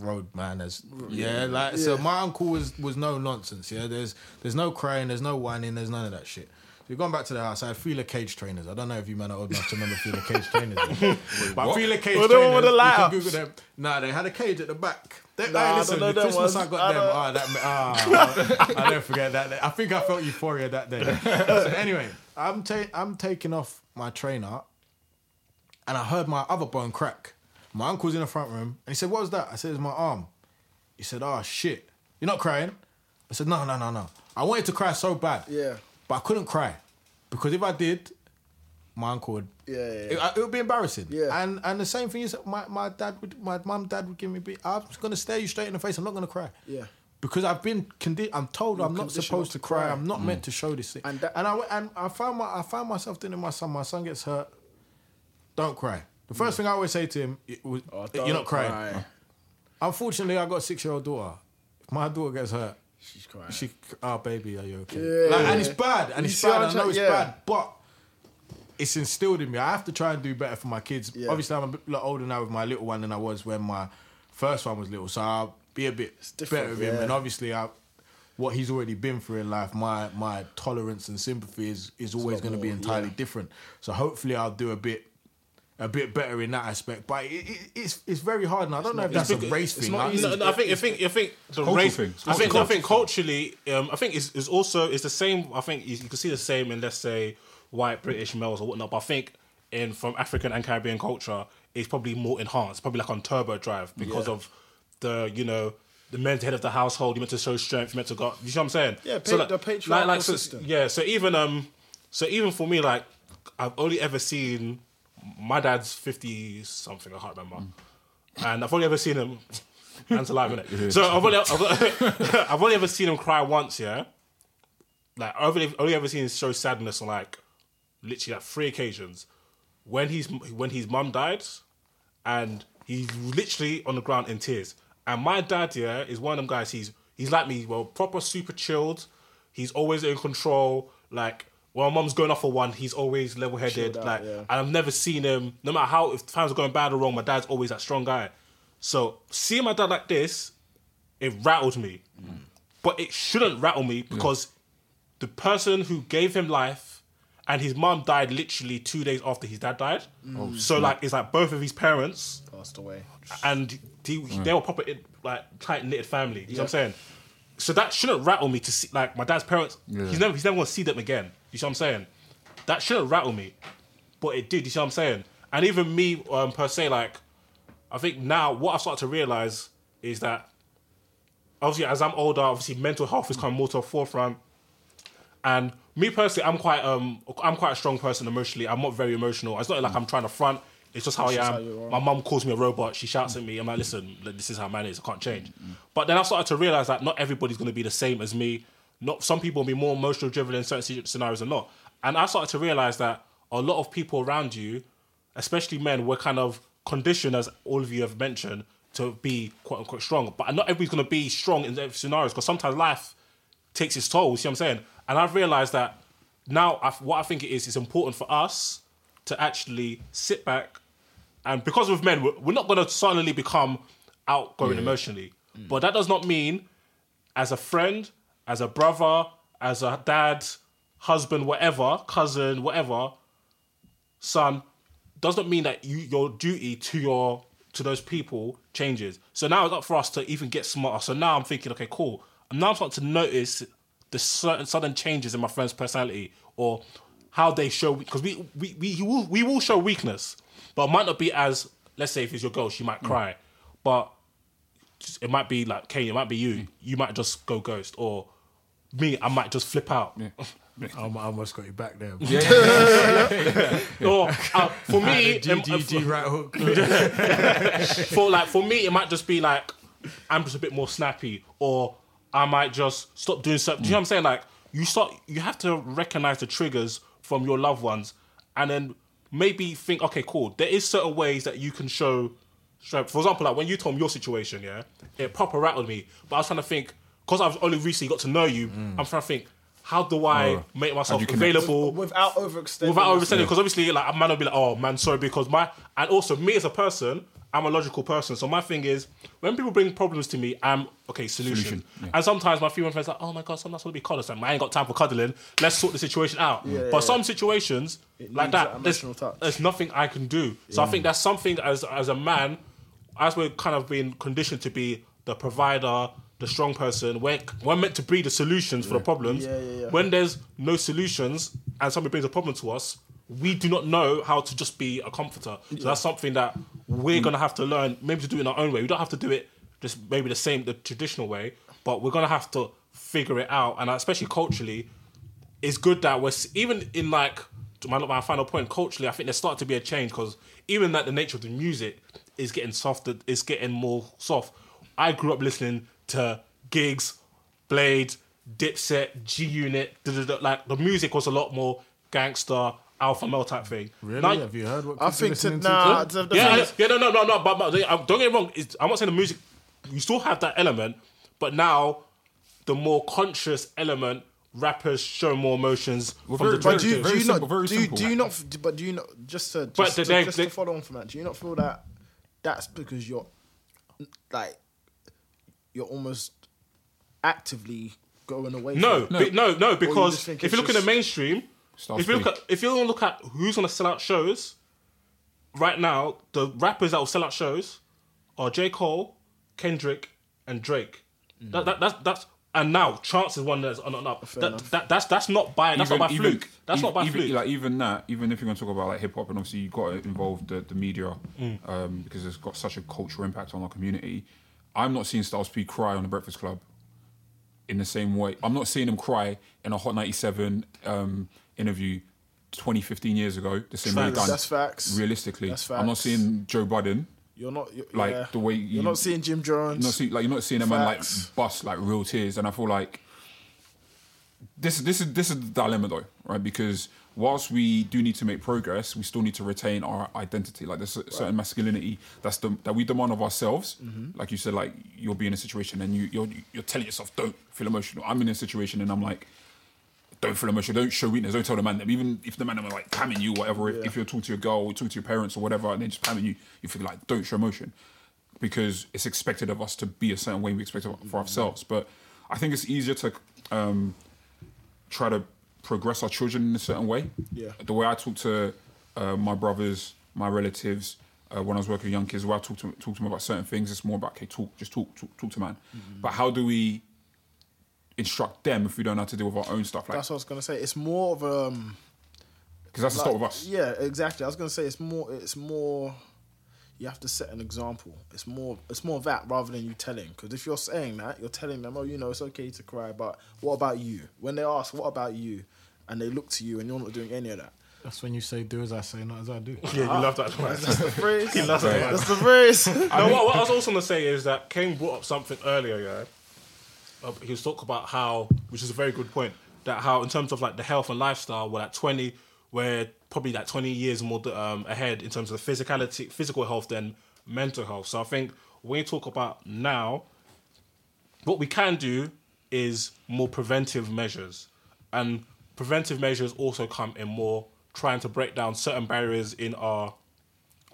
road man as yeah, like so my uncle was was no nonsense, yeah. There's there's no crying, there's no whining, there's none of that shit. So we've gone back to the house. I had Fila Cage trainers. I don't know if you men are old enough to remember Fila Cage trainers. (laughs) but what? Fila Cage trainers. Well, the one trainers, with the you light can. Google them. Nah, they had a cage at the back. They, Nah, hey, I listen, don't know the Christmas. I got I them. Ah, that, ah, (laughs) I don't forget that. day. I think I felt euphoria that day. (laughs) so anyway, I'm ta- I'm taking off my trainer, and I heard my other bone crack. My uncle's in the front room, and he said, "What was that?" I said, "It's my arm." He said, "Oh shit, you're not crying." I said, "No, no, no, no. I wanted to cry so bad, Yeah. but I couldn't cry because if I did, my uncle would." Yeah, yeah, It, yeah. it would be embarrassing. Yeah. And and the same thing is my, my dad would my mum dad would give me be I'm just gonna stare you straight in the face. I'm not gonna cry. Yeah. Because I've been condi- I'm told I'm not supposed not to to cry. cry. I'm not meant mm. to show this thing. And And, I and I found my I found myself telling my son, my son gets hurt. Don't cry. The first thing I always say to him was, Oh, "You're don't crying." cry. Unfortunately, I got a six year old daughter. If my daughter gets hurt, She's crying. she, oh baby, are you okay? Yeah. Like, and it's bad, and You it's bad. I'm know it's yeah. bad, but it's instilled in me. I have to try and do better for my kids. Yeah. Obviously, I'm a bit lot older now with my little one than I was when my First one was little, so I'll be a bit better with him. And obviously, I, what he's already been through in life, my my tolerance and sympathy is is always going to be entirely yeah. different. So hopefully, I'll do a bit. A bit better in that aspect, but it, it, it's it's very hard, and I don't know if that's a It's race thing. not I- No, no, I think I think I think the race. thing. I think I think culturally, um, I think it's, it's also it's the same. I think you, you can see the same in let's say white British males or whatnot. But I think in from African and Caribbean culture, it's probably more enhanced, probably like on turbo drive because Yeah. of the you know. The men's head of the household. You meant to show strength. You meant to go. You know what I'm saying? Yeah, So, pa- the patriarchal so- system. yeah. So even um, so even for me, like I've only ever seen my dad's fifty something. I can't remember, and I've only ever seen him. (laughs) Man's alive, innit? So I've only, I've, (laughs) I've only ever seen him cry once, yeah. Like I've only, only ever seen him show sadness on like literally like three occasions. When he's when his mum died, and he's literally on the ground in tears. And my dad, yeah, is one of them guys. He's he's like me, well, proper super chilled. He's always in control. Like when my mum's going off for one, he's always level headed. Like, yeah. and I've never seen him. No matter how if times are going bad or wrong, my dad's always that strong guy. So seeing my dad like this, it rattled me. But it shouldn't rattle me because the person who gave him life and his mom died literally two days after his dad died. Mm. Oh, so like it's like both of his parents Passed away. and he, they were proper like tight knitted family. You know what I'm saying? So that shouldn't rattle me to see like my dad's parents. He's never he's never gonna see them again. You see what I'm saying? That shouldn't rattle me, but it did. You see what I'm saying? And even me um, per se, like I think now what I've started to realize is that obviously as I'm older, obviously mental health is coming more to the forefront. And me personally, I'm quite um I'm quite a strong person emotionally. I'm not very emotional. It's not like I'm trying to front. It's just how I just am. how. My mum calls me a robot. She shouts at me. I'm like, listen, this is how man is. I can't change. But then I started to realize that not everybody's going to be the same as me. Not some people will be more emotional driven in certain scenarios than not. And I started to realize that a lot of people around you, especially men, were kind of conditioned, as all of you have mentioned, to be quote unquote strong. But not everybody's going to be strong in every scenarios because sometimes life takes its toll. See what I'm saying? And I've realized that now, I, what I think it is, it's important for us to actually sit back and because with men, we're, we're not going to suddenly become outgoing emotionally. But that does not mean, as a friend, as a brother, as a dad, husband, whatever, cousin, whatever, son, does not mean that you your duty to your to those people changes. So now it's up for us to even get smarter. So now I'm thinking, okay, cool. And now I'm starting to notice the certain sudden changes in my friend's personality or how they show because we we we will we will show weakness, but it might not be as let's say if it's your girl, she might mm. cry, but it might be like Kane, it might be you. You might just go ghost, or me, I might just flip out. (laughs) I almost got you back there. Or uh, for me, G, G, right hook. (laughs) for like for me, it might just be like I'm just a bit more snappy, or I might just stop doing something. Do you know what I'm saying? Like you start, you have to recognize the triggers from your loved ones, and then maybe think, okay, cool. There is certain ways that you can show strength. For example, like when you told me your situation, yeah, it proper rattled me. But I was trying to think because I've only recently got to know you. I'm trying to think. How do I Oh, make myself available Without overextending. without yourself. overselling because obviously like a man will be like oh man sorry because my and also me as a person I'm a logical person so my thing is when people bring problems to me I'm okay solution, Solution, yeah. and sometimes my female friends are like oh my god sometimes I want to be cuddled I ain't got time for cuddling let's sort the situation out Yeah, but yeah. some situations like that that there's, touch. there's nothing I can do so I think that's something as as a man as we're kind of being conditioned to be the provider the strong person we're, we're meant to be the solutions for the problems Yeah, yeah, yeah. when there's no solutions and somebody brings a problem to us, we do not know how to just be a comforter. So that's something that we're gonna have to learn, maybe to do it in our own way. We don't have to do it just maybe the same, the traditional way, but we're gonna have to figure it out. And especially culturally, it's good that we're even in like my, my final point culturally. I think there's starting to be a change because even that the nature of the music is getting softer, it's getting more soft. I grew up listening to Giggs, Blade, Dipset, G Unit. Like the music was a lot more gangster, alpha male type thing. Really? Now- Have you heard what I kids are think to, listening to? nah, the, the yeah, yeah, is- yeah, no, no, no, no. But, but don't get me wrong. It's, I'm not saying the music. You still have that element, but now the more conscious element, rappers show more emotions Well, from very- the But do you, Very do you simple, not? very do you, simple. do you not? But do you not? Just to just, But to, they- just they- to follow on from that, do you not feel that that's because you're like you're almost actively going away. No, from no, no, no because just think if you it's look in the mainstream, if you look at if you look at who's gonna sell out shows, right now the rappers that will sell out shows are J Cole, Kendrick, and Drake. Mm. That, that that's that's and now Chance is one that's on and up. That, that, that's that's not by that's not by fluke. That's not by even, fluke. Like even that, even if you're going to talk about like hip hop, and obviously you got to involve the, the media Mm. um, because it's got such a cultural impact on our community. I'm not seeing Styles P cry on the Breakfast Club in the same way. I'm not seeing him cry in a Hot 97 um, interview 20, 15 years ago. The same way he done. That's facts. Realistically, That's I'm not seeing Joe Budden. You're not you're, Like, yeah. the way you- you're not seeing Jim Jones. You're not see, like you're not seeing a man like Facts. bust like real tears, and I feel like this is this is this is the dilemma though, right? Because whilst we do need to make progress, we still need to retain our identity. Like there's a certain masculinity that's the, that we demand of ourselves. Mm-hmm. Like you said, like you'll be in a situation and you you're you're telling yourself don't feel emotional. I'm in a situation and I'm like. Don't feel emotional. Don't show weakness. Don't tell the man that. Even if the man are like pamming you, whatever. If, if you're talking to your girl or talking to your parents or whatever, and they're just pamming you, you feel like don't show emotion because it's expected of us to be a certain way we expect it for ourselves. But I think it's easier to um, try to progress our children in a certain way. Yeah. The way I talk to uh, my brothers, my relatives, uh, when I was working with young kids, the way I talk to talk to them about certain things, it's more about okay, talk, just talk, talk, talk to man. But how do we instruct them if we don't know how to deal with our own stuff? Like, That's what I was gonna say. It's more of um. because that's the like- start with us. Yeah, exactly. I was gonna say it's more. It's more. You have to set an example. It's more. It's more that rather than you telling. Because if you're saying that, you're telling them, oh, you know, it's okay to cry, but what about you? When they ask, what about you, and they look to you, and you're not doing any of that. That's when you say do as I say, not as I do. (laughs) yeah, you love that. That's the phrase. He loves that. That's the phrase. (laughs) No, what, what I was also going to say is that Kane brought up something earlier, yeah. Uh, he was talking about how, which is a very good point, that how in terms of like the health and lifestyle, we're at 20, we're probably like 20 years more um, ahead in terms of the physicality, physical health than mental health. So I think when you talk about now, what we can do is more preventive measures. And preventive measures also come in more trying to break down certain barriers in our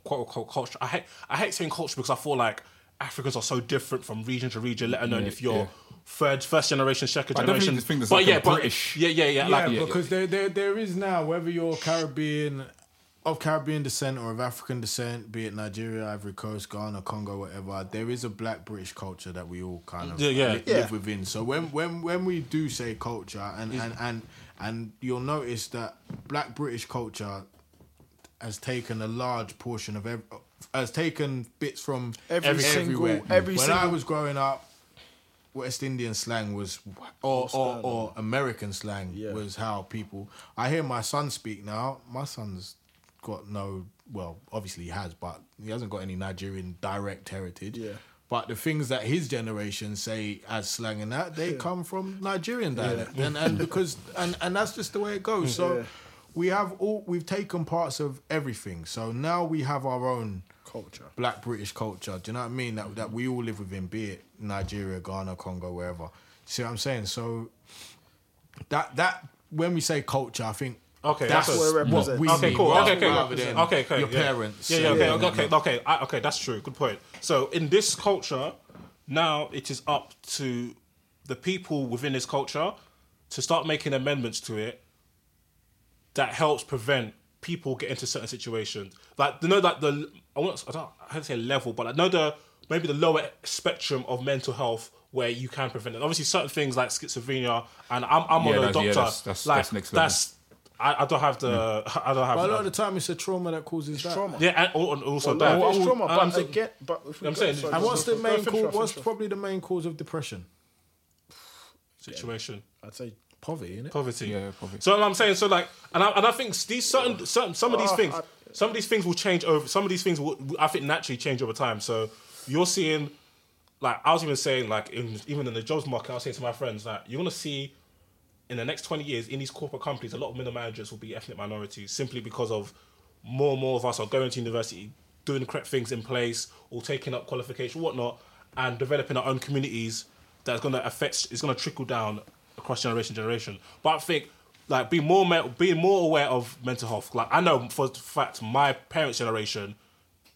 quote unquote culture. I hate I hate saying culture because I feel like Africans are so different from region to region, let alone Yeah, if you're yeah. third, first generation, second generation. there's but like yeah, but- British- yeah, yeah, yeah, Yeah, like yeah. because there, there, there is now whether you're Caribbean, of Caribbean descent or of African descent, be it Nigeria, Ivory Coast, Ghana, Congo, whatever. There is a Black British culture that we all kind of Yeah, yeah. li- Yeah. live within. So when when when we do say culture, and and and and you'll notice that Black British culture has taken a large portion of ev- has taken bits from Every Every single, everywhere. every when single. I was growing up, West Indian slang was, or or, or American slang Yeah. was how people. I hear my son speak now. My son's got no, well, obviously he has, but he hasn't got any Nigerian direct heritage. Yeah. But the things that his generation say as slang and that, they come from Nigerian dialect, and (laughs) and because and and that's just the way it goes. So Yeah. we have all we've taken parts of everything. So now we have our own culture. black British culture. Do you know what I mean? That that we all live within, be it Nigeria, Ghana, Congo, wherever. See what I'm saying? So that that when we say culture, I think Okay, that's that's what it what represents. we Okay, cool. Okay, okay, rather than okay, okay. Your yeah. parents. Yeah, yeah, okay, that. okay, okay, I, okay. That's true. Good point. So in this culture, now it is up to the people within this culture to start making amendments to it that helps prevent people get into certain situations. Like you know, like the I want I don't I don't say level, but I know the maybe the lower spectrum of mental health where you can prevent it. Obviously, certain things like schizophrenia, and I'm I'm Yeah, on a doctor. yeah, that's- that's- like that's next level. that's I, I don't have the (laughs) I don't have. But a lot the- of the time, it's a trauma that causes that. Trauma. yeah, and al- and also Well, that. no, it's well, trauma, I'm but um, saying- again, but if we I'm go- saying- sorry, And what's the go main finish cause? off, What's finish off. probably the main cause of depression? situation. I'd say Poverty, innit? Poverty. Yeah, poverty. So I'm saying, so like, and I, and I think these certain, certain some of these Oh, things, I- some of these things will change over. Some of these things will, I think, naturally change over time. So you're seeing, like, I was even saying, like, in even in the jobs market, I was saying to my friends that you're gonna see in the next 20 years in these corporate companies, a lot of middle managers will be ethnic minorities simply because of more and more of us are going to university, doing the correct things in place, or taking up qualification, whatnot, and developing our own communities that's going to affect, it's going to trickle down across generation to generation. But I think, like, be more, me- being more aware of mental health. Like, I know for fact, my parents' generation,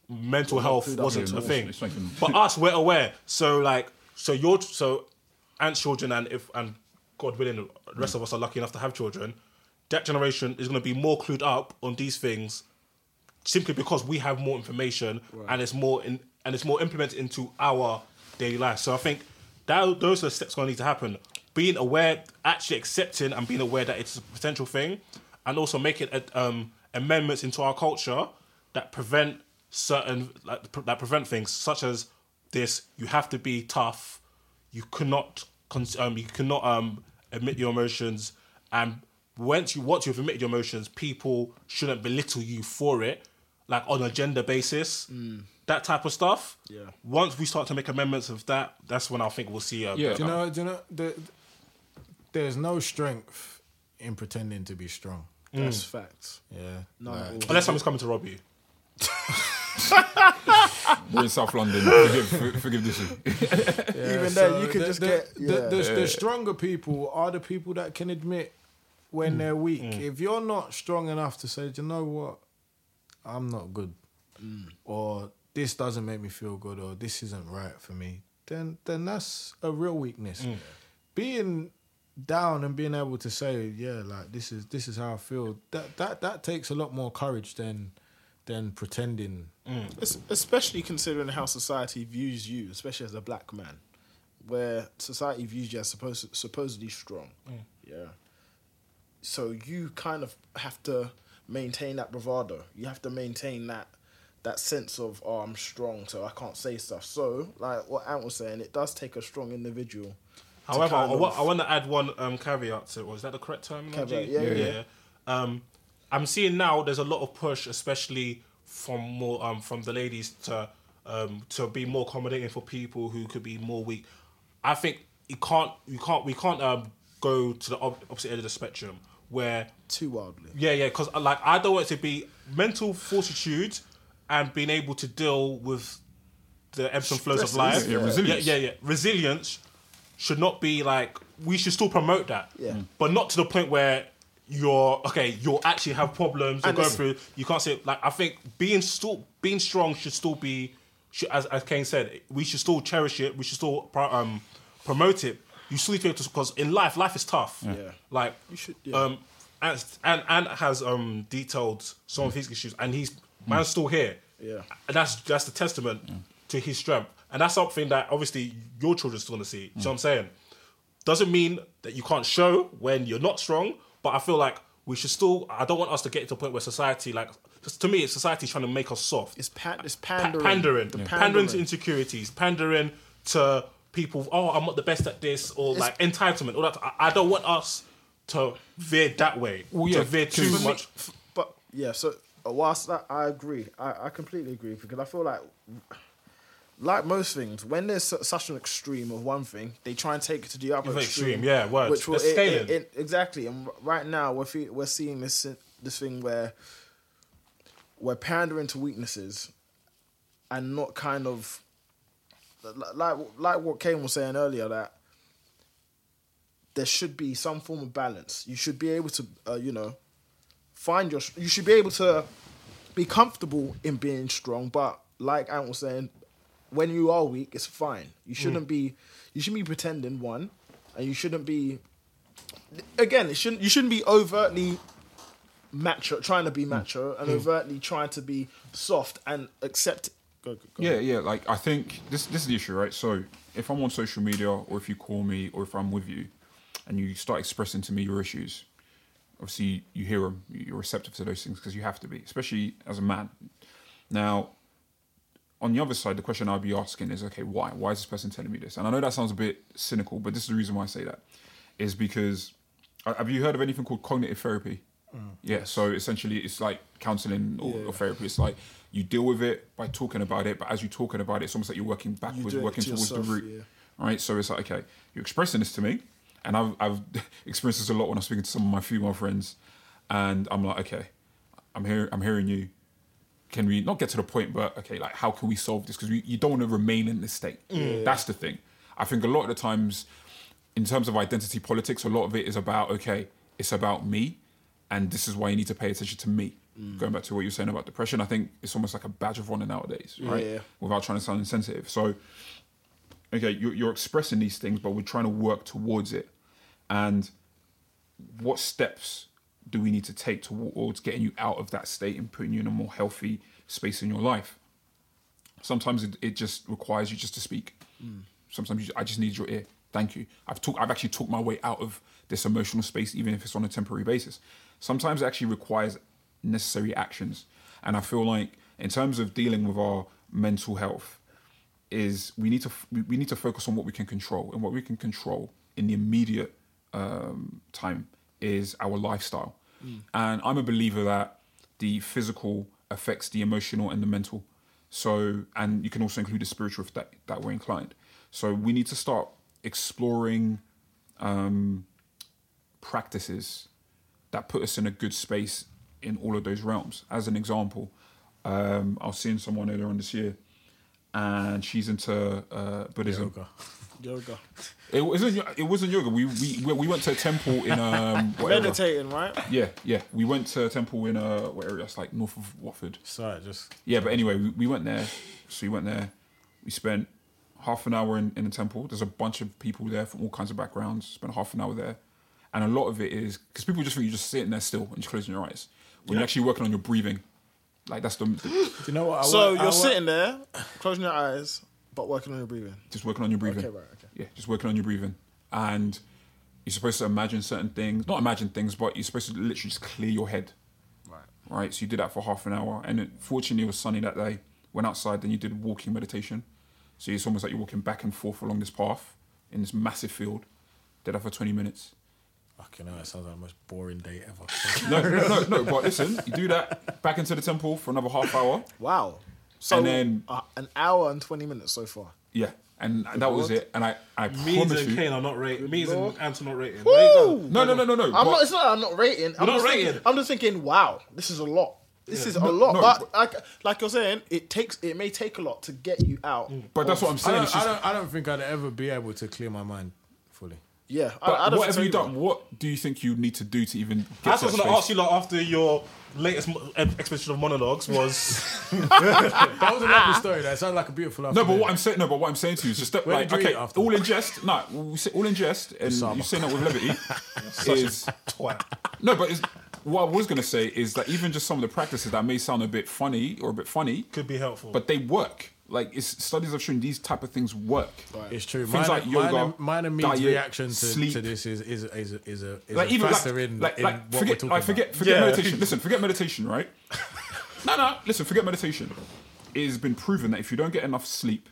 mental health wasn't a thing. But (laughs) us, we're aware. So like, so your so, and children, and if and God willing, the rest of us are lucky enough to have children. That generation is going to be more clued up on these things, simply because we have more information and it's more in and it's more implemented into our daily life. So I think that those are the steps going to need to happen. Being aware, actually accepting and being aware that it's a potential thing, and also making um, amendments into our culture that prevent certain like that prevent things such as this. You have to be tough. You cannot um, you cannot um, admit your emotions, and once you once you've admitted your emotions, people shouldn't belittle you for it, like on a gender basis. Mm. That type of stuff. Yeah. Once we start to make amendments of that, that's when I think we'll see. A Yeah. Do you know? Do you know? The, there's no strength in pretending to be strong. That's mm. facts. Yeah. None at. Unless someone's coming to rob you. (laughs) (laughs) We're in South London. Forgive, forgive this. (laughs) Yeah, Even then, you could the, just the, get- the, yeah. the, the stronger people are the people that can admit when mm. they're weak. Mm. If you're not strong enough to say, "Do you know what, I'm not good, mm. or this doesn't make me feel good, or this isn't right for me, then then that's a real weakness. Being down and being able to say, "Yeah, like this is this is how I feel," that that that takes a lot more courage than than pretending. Es- especially considering how society views you, especially as a black man, where society views you as supposed supposedly strong. Yeah. So you kind of have to maintain that bravado. You have to maintain that that sense of oh I'm strong, so I can't say stuff. So like what Ant was saying, it does take a strong individual. However, I, of- I want to add one um, caveat to it. Was that the correct terminology? Caveat, yeah, yeah. Um, I'm seeing now there's a lot of push, especially from more um, from the ladies to um, to be more accommodating for people who could be more weak. I think you can't you can't we can't um, go to the opposite end of the spectrum where too wildly. yeah, yeah, because like I don't want it to be mental fortitude and being able to deal with the ebbs and flows of life. yeah, resilience. Yeah, yeah, yeah. Resilience should not be like we should still promote that. Yeah. But not to the point where you're okay, you'll actually have problems you're And going through. You can't say like I think being still being strong should still be should, as as Kane said, we should still cherish it, we should still um promote it. You still need to because in life, life is tough. Yeah. Like You should- yeah. um and and and has um detailed some of his issues and he's man's still here. Yeah. And that's that's the testament to his strength. And that's something that obviously your children's still gonna see. You know what I'm saying? Doesn't mean that you can't show when you're not strong, but I feel like we should still I don't want us to get to a point where society like just to me it's society trying to make us soft. It's pa- it's Pa- pandering. pandering. The Pandering to insecurities, pandering to people, oh, I'm not the best at this, or like entitlement. All that. I, I don't want us to veer that way. Well, yeah, to veer too because- much. But yeah, so uh, whilst that, I agree, I, I completely agree because I feel like, like most things, when there's such an extreme of one thing, they try and take it to the other extreme. extreme, yeah, words. Which will it- it- it- exactly, and right now we're fe- we're seeing this this thing where we're pandering to weaknesses, and not kind of like like what Kane was saying earlier that there should be some form of balance. You should be able to, uh, you know, find your. You should be able to be comfortable in being strong, but like Ant was saying, when you are weak, it's fine. You mm. shouldn't be. You shouldn't be pretending one, and you shouldn't be. Again, it shouldn't. You shouldn't be overtly macho, trying to be mm. macho, and mm. overtly trying to be soft and accept. Go, go, go. Yeah, yeah. Like I think this this is the issue, right? So if I'm on social media, or if you call me, or if I'm with you, and you start expressing to me your issues, obviously you hear them. You're receptive to those things because you have to be, especially as a man. Now, on the other side, the question I'd be asking is, okay, why? Why is this person telling me this? And I know that sounds a bit cynical, but this is the reason why I say that, is because uh, have you heard of anything called cognitive therapy? yeah. So essentially, it's like counseling or, Yeah. or therapy. It's like you deal with it by talking about it, but as you're talking about it, it's almost like you're working backwards, it working to towards yourself, the root. yeah. Right. So it's like, okay, you're expressing this to me, and I've I've (laughs) experienced this a lot when I'm speaking to some of my female friends, and I'm like, okay, I'm I'm hearing you. Can we not get to the point, but okay, like how can we solve this? Because you don't want to remain in this state. That's the thing. I think a lot of the times, in terms of identity politics, a lot of it is about okay, it's about me, and this is why you need to pay attention to me. Mm. Going back to what you were saying about depression, I think it's almost like a badge of honor nowadays, right? Yeah. Without trying to sound insensitive. So, okay, you're, you're expressing these things, but we're trying to work towards it. And what steps do we need to take towards getting you out of that state and putting you in a more healthy space in your life? Sometimes it, it just requires you just to speak. Sometimes you, I just need your ear. Thank you. I've talked. I've actually talked my way out of this emotional space, even if it's on a temporary basis. Sometimes it actually requires necessary actions, and I feel like in terms of dealing with our mental health, is we need to we need to focus on what we can control, and what we can control in the immediate um, time is our lifestyle. And I'm a believer that the physical affects the emotional and the mental. So, and you can also include the spiritual if that, that we're inclined. So, we need to start exploring um, practices that put us in a good space in all of those realms. As an example, um, I was seeing someone earlier on this year, and she's into uh, Buddhism. Yoga. (laughs) Yoga. It wasn't. It wasn't yoga. We we we- we went to a temple in um? (laughs) Meditating, right? Yeah, yeah. We went to a temple in uh what area? It's like north of Watford. Sorry, just Yeah, but anyway, we, we went there. So we went there. We spent half an hour in, in the temple. There's a bunch of people there from all kinds of backgrounds. Spent half an hour there, and a lot of it is because people just think you're just sitting there still and just closing your eyes when you're actually working on your breathing. Like that's the, the do you know what? I So work- I you're work- sitting there, closing your eyes, but working on your breathing. just working on your breathing. Okay, right, okay. Yeah, just working on your breathing. And you're supposed to imagine certain things. Not imagine things, but you're supposed to literally just clear your head. Right. Right. So you did that for half an hour. And it, fortunately, it was sunny that day. Went outside, then you did walking meditation. So it's almost like you're walking back and forth along this path in this massive field. Did that for 20 minutes. Fucking hell, it sounds like the most boring day ever. (laughs) No, no, no, (laughs) no. But listen, you do that back into the temple for another half hour. Wow. So And then- uh, an hour and twenty minutes so far. Yeah. And that was it. And I, I Means promise and you. Kane are not rated. Means and Lord. Ant are not rated. There you go. Woo! No, no, no, no, no. I'm but- not. It's not. that I'm not rating. I'm not just thinking- rating. I'm just thinking. Wow, this is a lot. This is a lot. no, but like, like you're saying, it takes. It may take a lot to get you out. But that's what I'm saying. It's don't, I, don't, I don't think I'd ever be able to clear my mind fully. Yeah. But I, I what have you done? What do you think you need to do to even get That's to what I was going to ask you like, after your latest mo- exposition of monologues was (laughs) That was a lovely ah. story. That sounded like a beautiful. No, but what I'm saying, no, but what I'm saying to you is just that, like, okay, after? all in jest. No, we say all in jest, and Saba. you saying that with levity (laughs) is twat. no, but it's, what I was gonna say is that even just some of the practices that may sound a bit funny or a bit funny, Could be helpful. but they work. Like it's studies have shown these type of things work. It's true. Things Mine, like yoga, mine, and- mine and diet, reaction to, sleep. to this is is is a, is a, is like a even factor like, in, like, in like what we're forget talking like forget about. forget Yeah. meditation. Listen, forget (laughs) meditation, right? no, no. Listen, forget meditation. It has been proven that if you don't get enough sleep,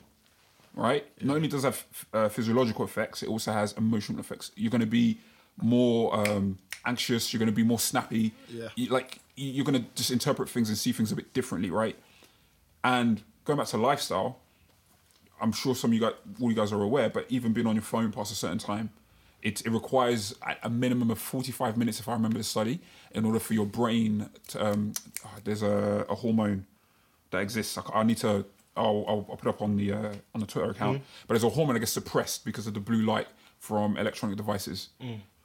right, not only does it have uh, physiological effects, it also has emotional effects. You're going to be more um, anxious. You're going to be more snappy. Yeah. You, like you're going to just interpret things and see things a bit differently, right? And going back to lifestyle, I'm sure some of you guys, all you guys are aware, but even being on your phone past a certain time, it, it requires a- minimum of 45 minutes, if I remember the study, in order for your brain to, um, oh, there's a, a hormone that exists. I, I need to, I'll, I'll, I'll put up on the, uh, on the Twitter account, but there's a hormone that gets suppressed because of the blue light from electronic devices.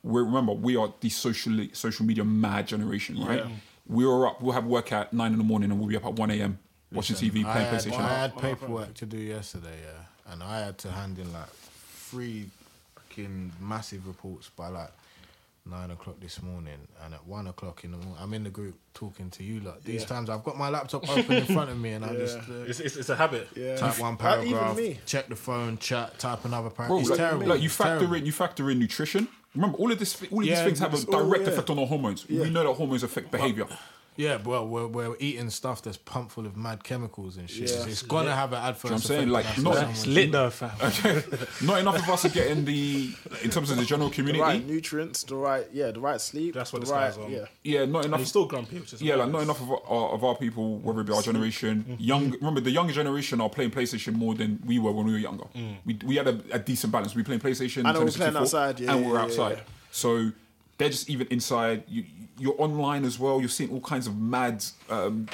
We remember, we are the socially, social media mad generation, right? We are up, we'll have work at nine in the morning and we'll be up at 1 a.m. watching TV, I playing had, PlayStation. I had paperwork to do yesterday, yeah, and I had to hand in like three fucking massive reports by like nine o'clock this morning, and at one o'clock in the morning, I'm in the group talking to you. Like these Yeah. times, I've got my laptop open in front of me, and I just. Uh, It's, it's, it's a habit. Yeah. Type one paragraph, check the phone, chat, type another paragraph. Bro, it's like, terrible. like you It's factor terrible. in you factor in nutrition. Remember, all of this, all of Yeah, these things have a it's all- direct yeah. effect on our hormones. We know that hormones affect behavior. Yeah, well, we're, we're eating stuff that's pumped full of mad chemicals and shit. Yeah. It's gonna have an adverse. I'm saying? Like, not- It's lit though, fam. (laughs) Not enough of us are getting the, in terms of the general The community. right nutrients, the right, yeah, the right sleep. That's what the this right, guy's on. Yeah. Yeah, not And enough. he's still grumpy, which is yeah, like not enough of our, of our people, whether it be our generation, mm-hmm. young. Remember, the younger generation are playing PlayStation more than we were when we were younger. Mm. We, we had a, a decent balance. We were playing PlayStation, I know, we're playing outside, yeah, and yeah, we were yeah, outside. yeah. So they're just even inside. You, you're online as well. You're seeing all kinds of mad um,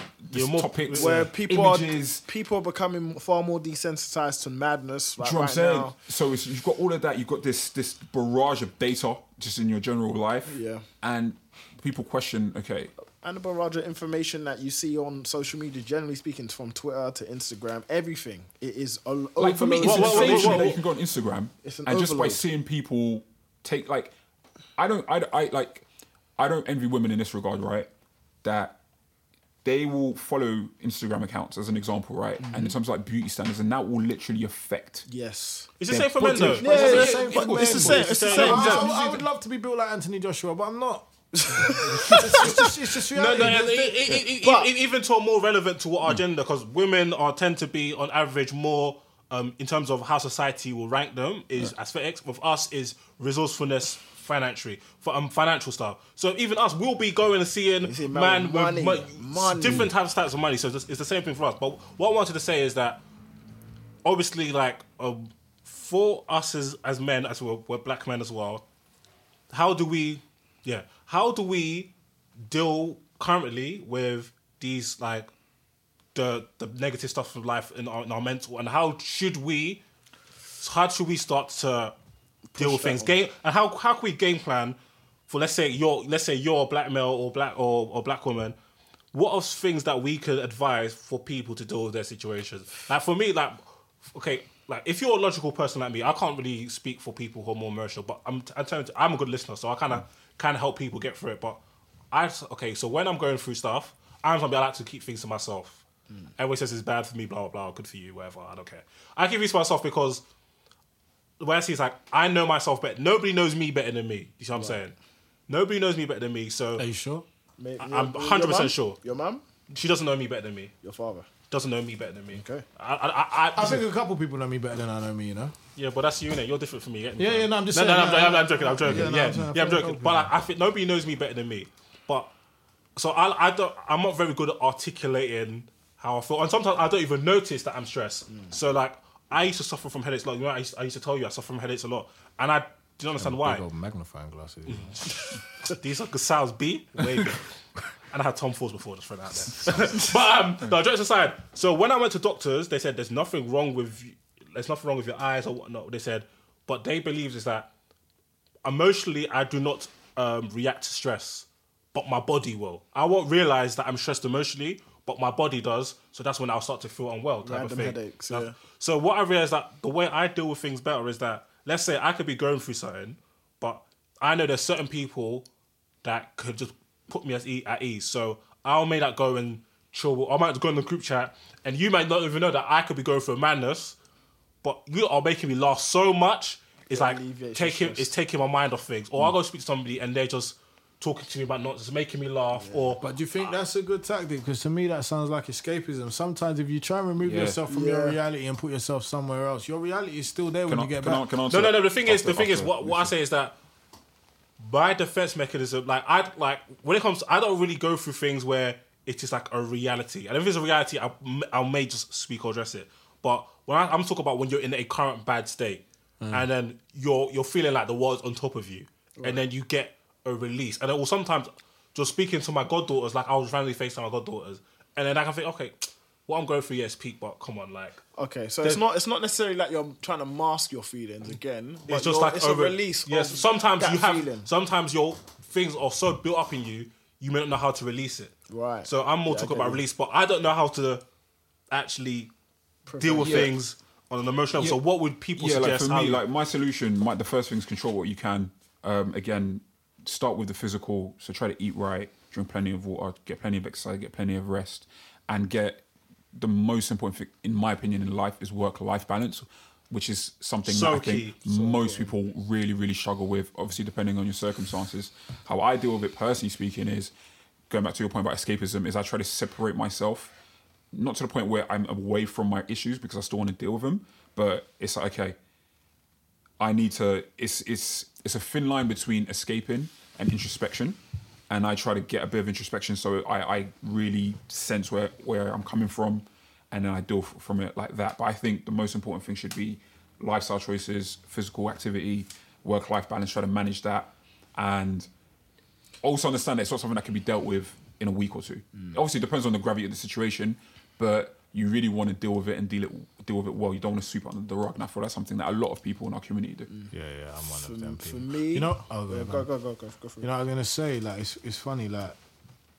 more- topics, Where people images. are people are becoming far more desensitized to madness. Like you know right I'm saying? now. So it's, you've got all of that. You've got this this barrage of data just in your general life. Yeah. And people question, okay, and the barrage of information that you see on social media, generally speaking, from Twitter to Instagram, everything it is a like for me, it's what- insane what- that you can go on Instagram It's an and just by overload. seeing people take like, I don't, I, I like, I don't envy women in this regard, right? That they will follow Instagram accounts as an example, right? Mm-hmm. And in terms of like beauty standards, and that will literally affect. Yes. It's the same for men, though. body- Yeah, It's the same- yeah, It's the same. It's the I, same. I- I would love to be built like Anthony Joshua, but I'm not. it's, it's just, it's just No, reality. no, There's- e- But- e- even to a more relevant to what our gender, because women are tend to be on average more um, in terms of how society will rank them is aesthetics. With us is resourcefulness, financially, for um, financial stuff. So even us, we'll be going and seeing see, man, with money, mo- money. different types of of money. So it's, it's the same thing for us. But what I wanted to say is that obviously, like um, for us as as men, as we're, we're black men as well, how do we yeah how do we deal currently with these like the the negative stuff of life in our, in our mental and how should we how should we start to deal with things. game and how how can we game plan for let's say you're let's say you're a black male or black or, or black woman what are things that we could advise for people to deal with their situations? Like for me like okay like if you're a logical person like me i can't really speak for people who are more emotional but i'm i'm, you, I'm a good listener so i kind of kind of help people get through it but i okay so when i'm going through stuff i'm somebody i like to keep things to myself. Everyone says it's bad for me blah blah blah good for you whatever i don't care. I keep things to myself because the way I see it is like I know myself better. Nobody knows me better than me. You see what I'm saying? Nobody knows me better than me. So Are you sure? Maybe I, I'm 100% mum? sure. Your mum, she doesn't know me better than me. your father. Doesn't know me better than me. Okay. I, I, I, I, I think a couple people know me better than I know me. You know. yeah, but that's you, innit? You're different from me. me, Yeah, fam. yeah, no, I'm just no, saying, No, no, yeah, I'm, yeah. I'm joking. I'm joking. Yeah, Yeah, no, yeah, I'm saying, I I'm joking. But people. I, I think nobody knows me better than me. But so I, I don't. I'm not very good at articulating how I feel, and sometimes I don't even notice that I'm stressed. Mm. So like, I used to suffer from headaches. Like you know, I used, I used to tell you I suffer from headaches a lot, and I do not understand why. Big old magnifying glasses. (laughs) These are Sal's B. Way big. and I had Tom Ford before, just throw that (laughs) out there. but um, no, jokes aside. So when I went to doctors, they said there's nothing wrong with there's nothing wrong with your eyes or whatnot. They said, but they believe is that emotionally I do not um, react to stress, but my body will. I won't realize that I'm stressed emotionally, but my body does. So that's when I'll start to feel unwell. Type Random of thing. headaches, yeah. So what I realized that the way I deal with things better is that let's say I could be going through something, but I know there's certain people that could just put me at, ease. So I'll make that go and chill. I might go in the group chat, and you might not even know that I could be going through a madness, but you are making me laugh so much. It's like taking it's taking my mind off things. Or I'll go speak to somebody and they're just talking to me about nonsense, making me laugh. Or But do you think ah. that's a good tactic? Because to me, that sounds like escapism. Sometimes, if you try and remove Yeah. yourself from your reality and put yourself somewhere else, your reality is still there when I, you get can, back. I, can I No, no, no. The thing is, the thing is, what, what I say is that my defense mechanism, like I like when it comes, I don't really go through things where it is like a reality. And if it's a reality, I, I may just speak or address it. But when I, I'm talking about when you're in a current bad state, mm. and then you're you're feeling like the world's on top of you, and then you get a release, and then or sometimes just speaking to my goddaughters, like I was randomly FaceTime my goddaughters, and then I can think, okay, (tsk) what I'm going through, yes, peak, but come on, like Okay, so it's not it's not necessarily like you're trying to mask your feelings again. It's just like it's over, a release. Yes, of sometimes that you have. feeling. Sometimes your things are so built up in you, you may not know how to release it. Right. So I'm more Yeah, talking about you. release, but I don't know how to actually deal with Yeah. things on an emotional level. So what would people yeah, like for me, you- like my solution, my, the first thing is control what you can. Um, again, start with the physical. So try to eat right, drink plenty of water, get plenty of exercise, get plenty of rest, and get the most important thing, in my opinion, in life is work-life balance, which is something So that I think key. most people really, really struggle with. Obviously, depending on your circumstances. How I deal with it, personally speaking, is going back to your point about escapism. Is I try to separate myself not to the point where I'm away from my issues because I still want to deal with them, but it's like okay, I need to. It's it's it's a thin line between escaping and introspection, and I try to get a bit of introspection so I, I really sense where where I'm coming from, and then I deal f- from it like that. But I think the most important thing should be lifestyle choices, physical activity, work life balance. Try to manage that, and also understand that it's not something that can be dealt with in a week or two. Mm. Obviously, it depends on the gravity of the situation, but you really want to deal with it and deal it deal with it well. You don't want to sweep it under the rug, and I feel that's something that a lot of people in our community do. Mm. Yeah, yeah, I'm one of them People. for people. me. you know, oh, go, Yeah, go, go go go go go for You know, I was gonna say like it's it's funny like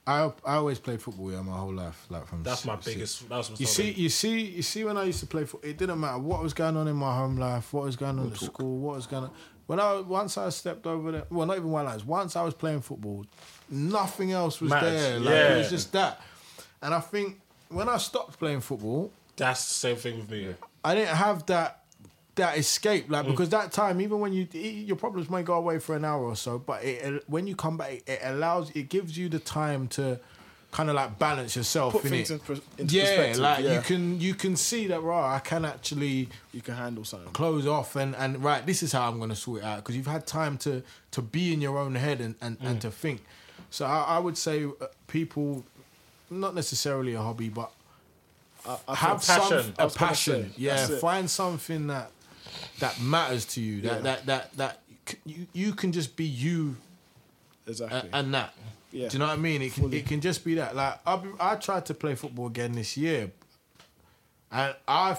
I I always played football yeah my whole life like from That's my si- biggest. That was my You see, you see, you see. When I used to play football, it didn't matter what was going on in my home life, what was going on at school, what was going on. When I once I stepped over there, well, not even one night. Once I was playing football, nothing else was Mattered, there. Like, It was just that. And I think when I stopped playing football, That's the same thing with me. I didn't have that that escape, Mm. like because that time, even when you your problems may go away for an hour or so, but it, when you come back, it allows, it gives you the time to kind of like balance yourself. Put things in into yeah, like yeah. you can you can see that right. I can actually You can handle something. close off and and right. This is how I'm going to sort it out because you've had time to to be in your own head and and, Mm. and to think. So I, I would say uh, people, not necessarily a hobby, but I, I have some passion. I a passion. say, yeah, find something that that matters to you. That Yeah. that that that you you can just be you Exactly. a- and that. Yeah. Do you know what I mean? It can it can just be that. Like I I tried to play football again this year, and I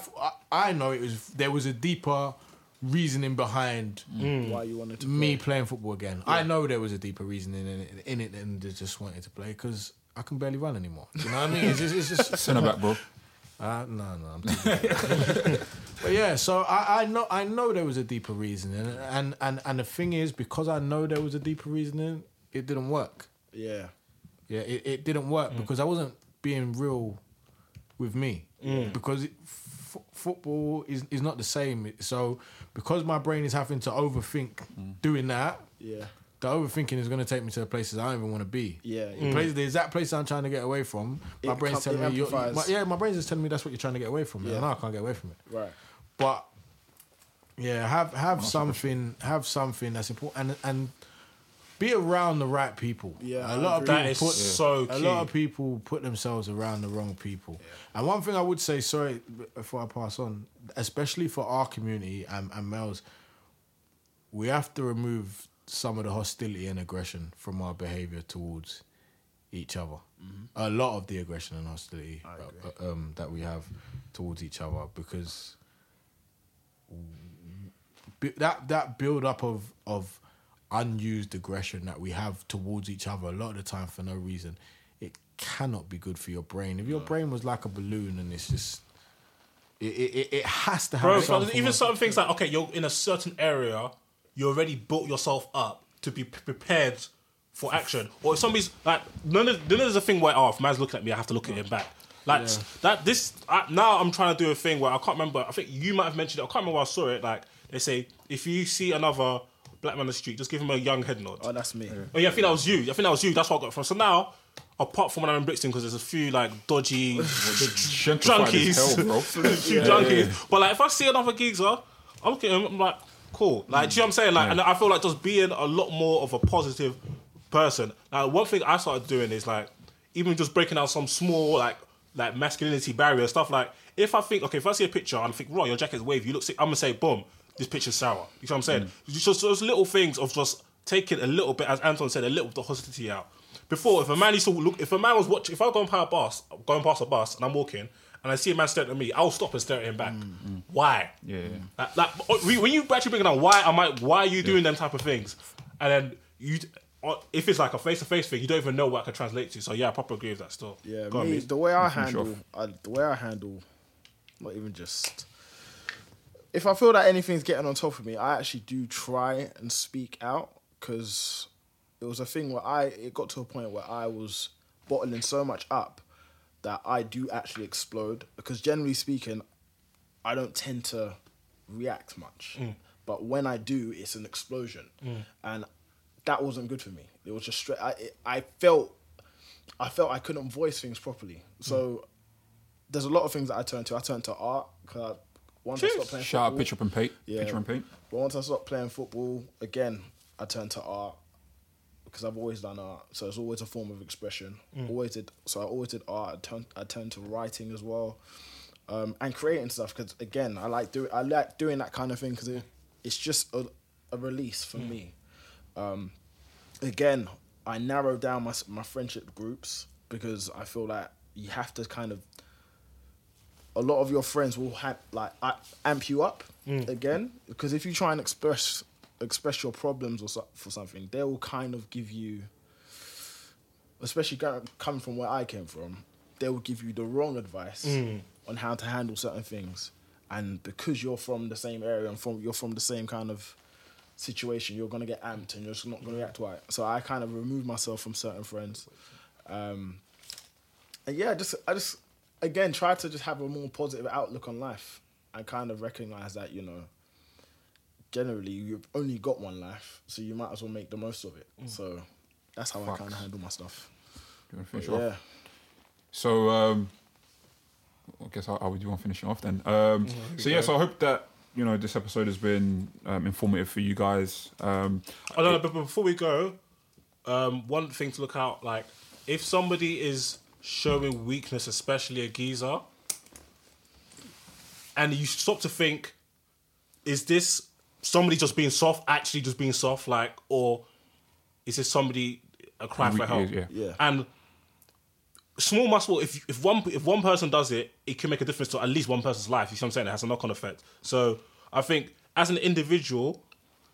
I know it was there was a deeper reasoning behind mm. Why you wanted to me play. playing football again. I know there was a deeper reasoning in it, in it than just wanted to play because I can barely run anymore. Do you know what I mean? It's just, it's just Centre back, bro. uh, no, no, I'm too (laughs) but yeah, so I, I know I know there was a deeper reasoning, and, and and the thing is, because I know there was a deeper reasoning, it didn't work. Yeah. Yeah, it, it didn't work mm. because I wasn't being real with me mm. because it, f- football is is not the same. So because my brain is having to overthink mm. doing that, Yeah. The overthinking is going to take me to the places I don't even want to be. Yeah. The place, the exact place I'm trying to get away from, my It brain's telling me, you're, my, yeah, my brain's just telling me that's what you're trying to get away from. Yeah. Yeah. And I can't get away from it. Right. But yeah, have have something, have something that's important, and and be around the right people. Yeah, a I lot of people That is put so a key. lot of people put themselves around the wrong people. And one thing I would say, sorry, before I pass on, especially for our community and, and males, we have to remove some of the hostility and aggression from our behavior towards each other. A lot of the aggression and hostility uh, um, that we have towards each other because that that build up of of unused aggression that we have towards each other a lot of the time for no reason it cannot be good for your brain. If your brain was like a balloon and it's just it it, it- has to have Bro, some even certain things like okay, you're in a certain area, you already built yourself up to be p- prepared for action. Or if somebody's like, none of none of there's a thing where oh, if man's looking at me, I have to look at him back. Like that. This I, now I'm trying to do a thing where I can't remember. I think you might have mentioned it. I can't remember where I saw it. Like they say, if you see another black man on the street, just give him a young head nod. Oh, that's me. Oh yeah, I think that was you. I think that was you. That's what I got from. So now, apart from when I'm in Brixton, because there's a few like dodgy (laughs) junkies, hell, bro. a (laughs) few junkies. But like, if I see another geezer, I'm looking at him. I'm like, cool. Like, do you know what I'm saying? Like, and I feel like just being a lot more of a positive person. Like, one thing I started doing is like, even just breaking down some small like like masculinity barrier stuff. Like, if I think, okay, if I see a picture and I think, right, your jacket's wavy, you look sick. I'm gonna say, boom, this picture's sour. You know what I'm saying? Mm. Just those little things of just taking a little bit, as Anton said, a little bit of hostility out. Before, if a man used to look, if a man was watching, if I go on past a bus, going past a bus, and I'm walking, and I see a man staring at me, I'll stop and stare at him back. Mm, mm. Why? Yeah, yeah. Like, like, oh, when you actually bring it down, why am I? Why are you doing them type of things? And then you, or if it's like a face to face thing, you don't even know what I can translate to. So yeah, I probably agree with that. Still, Yeah, Go on, me, Mees. the way I handle, I, the way I handle, not even just. If I feel that anything's getting on top of me, I actually do try and speak out because it was a thing where I it got to a point where I was bottling so much up that I do actually explode. Because generally speaking, I don't tend to react much, mm. but when I do, it's an explosion, mm. and that wasn't good for me. It was just straight. I it, I felt I felt I couldn't voice things properly. Mm. So there's a lot of things that I turn to. I turn to art because once I stopped playing Shout out football, picture and paint. Yeah. Picture and paint. but once I stopped playing football, again, I turned to art because I've always done art. So it's always a form of expression. Always did. So I always did art. I turned, I turned to writing as well, um, and creating stuff. Because again, I like doing, I like doing that kind of thing because it, it's just a, a release for me. Um, again, I narrow down my my friendship groups because I feel like you have to kind of a lot of your friends will have like amp you up again because if you try and express express your problems or so, for something, they will kind of give you especially coming from where I came from, they will give you the wrong advice on how to handle certain things, and because you're from the same area and from you're from the same kind of situation, you're gonna get amped and you're just not gonna react right. So I kind of remove myself from certain friends, um, and yeah, just I just again try to just have a more positive outlook on life and kind of recognize that you know generally you've only got one life, so you might as well make the most of it. So that's how I kind of handle my stuff. Do you want to finish But off? yeah, So um, I guess how, how would you want finishing off then? Um, so yeah, so I hope that you know this episode has been um, informative for you guys. Um, Oh no, no, but but before we go, um, one thing to look out like if somebody is showing weakness, especially a geezer, and you stop to think, is this somebody just being soft, actually just being soft, like, or is this somebody a cry for help? yeah. Yeah. And small muscle, if if one if one person does it, it can make a difference to at least one person's life. You see what I'm saying? It has a knock on effect. So I think as an individual,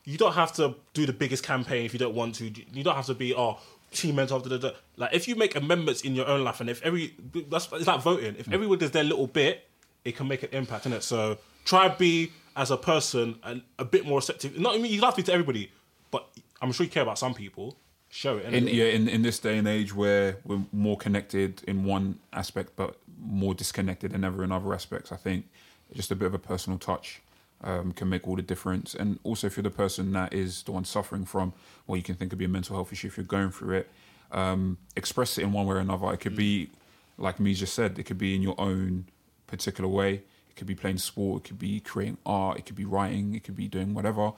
you don't have to do the biggest campaign if you don't want to. You don't have to be oh team mentor. Da, da, da. Like if you make amendments in your own life, and if every that's it's like voting. If mm. everyone does their little bit, it can make an impact in it. So try be as a person and a bit more receptive. Not I mean you have to be to everybody, but I'm sure you care about some people. Show it. in yeah, in, in this day and age where we're more connected in one aspect but more disconnected than ever in other aspects, I think just a bit of a personal touch um, can make all the difference. And also, if you're the person that is the one suffering from what you can think could be a mental health issue, if you're going through it, um, express it in one way or another. It could be, like me just said, it could be in your own particular way. It could be playing sport. It could be creating art. It could be writing. It could be doing whatever,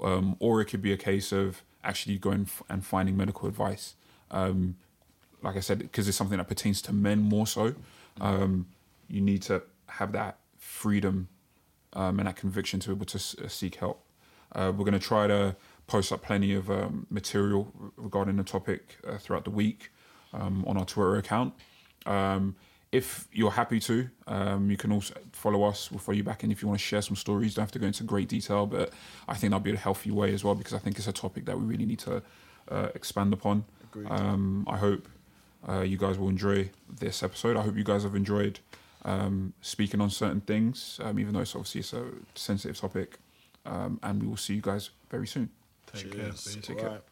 um, or it could be a case of actually going f- and finding medical advice. Um, like I said, because it's something that pertains to men more so. Um, you need to have that freedom um, and that conviction to be able to s- uh, seek help. Uh, we're going to try to post up plenty of um, material regarding the topic uh, throughout the week um, on our Twitter account. Um, if you're happy to, um, you can also follow us. We'll follow you back in if you want to share some stories. Don't have to go into great detail, but I think that'll be a healthy way as well because I think it's a topic that we really need to uh, expand upon. Um, I hope uh, you guys will enjoy this episode. I hope you guys have enjoyed um, speaking on certain things, um, even though it's obviously it's a sensitive topic. Um, and we will see you guys very soon. Take care. Cheers. peace. Take care. Alright.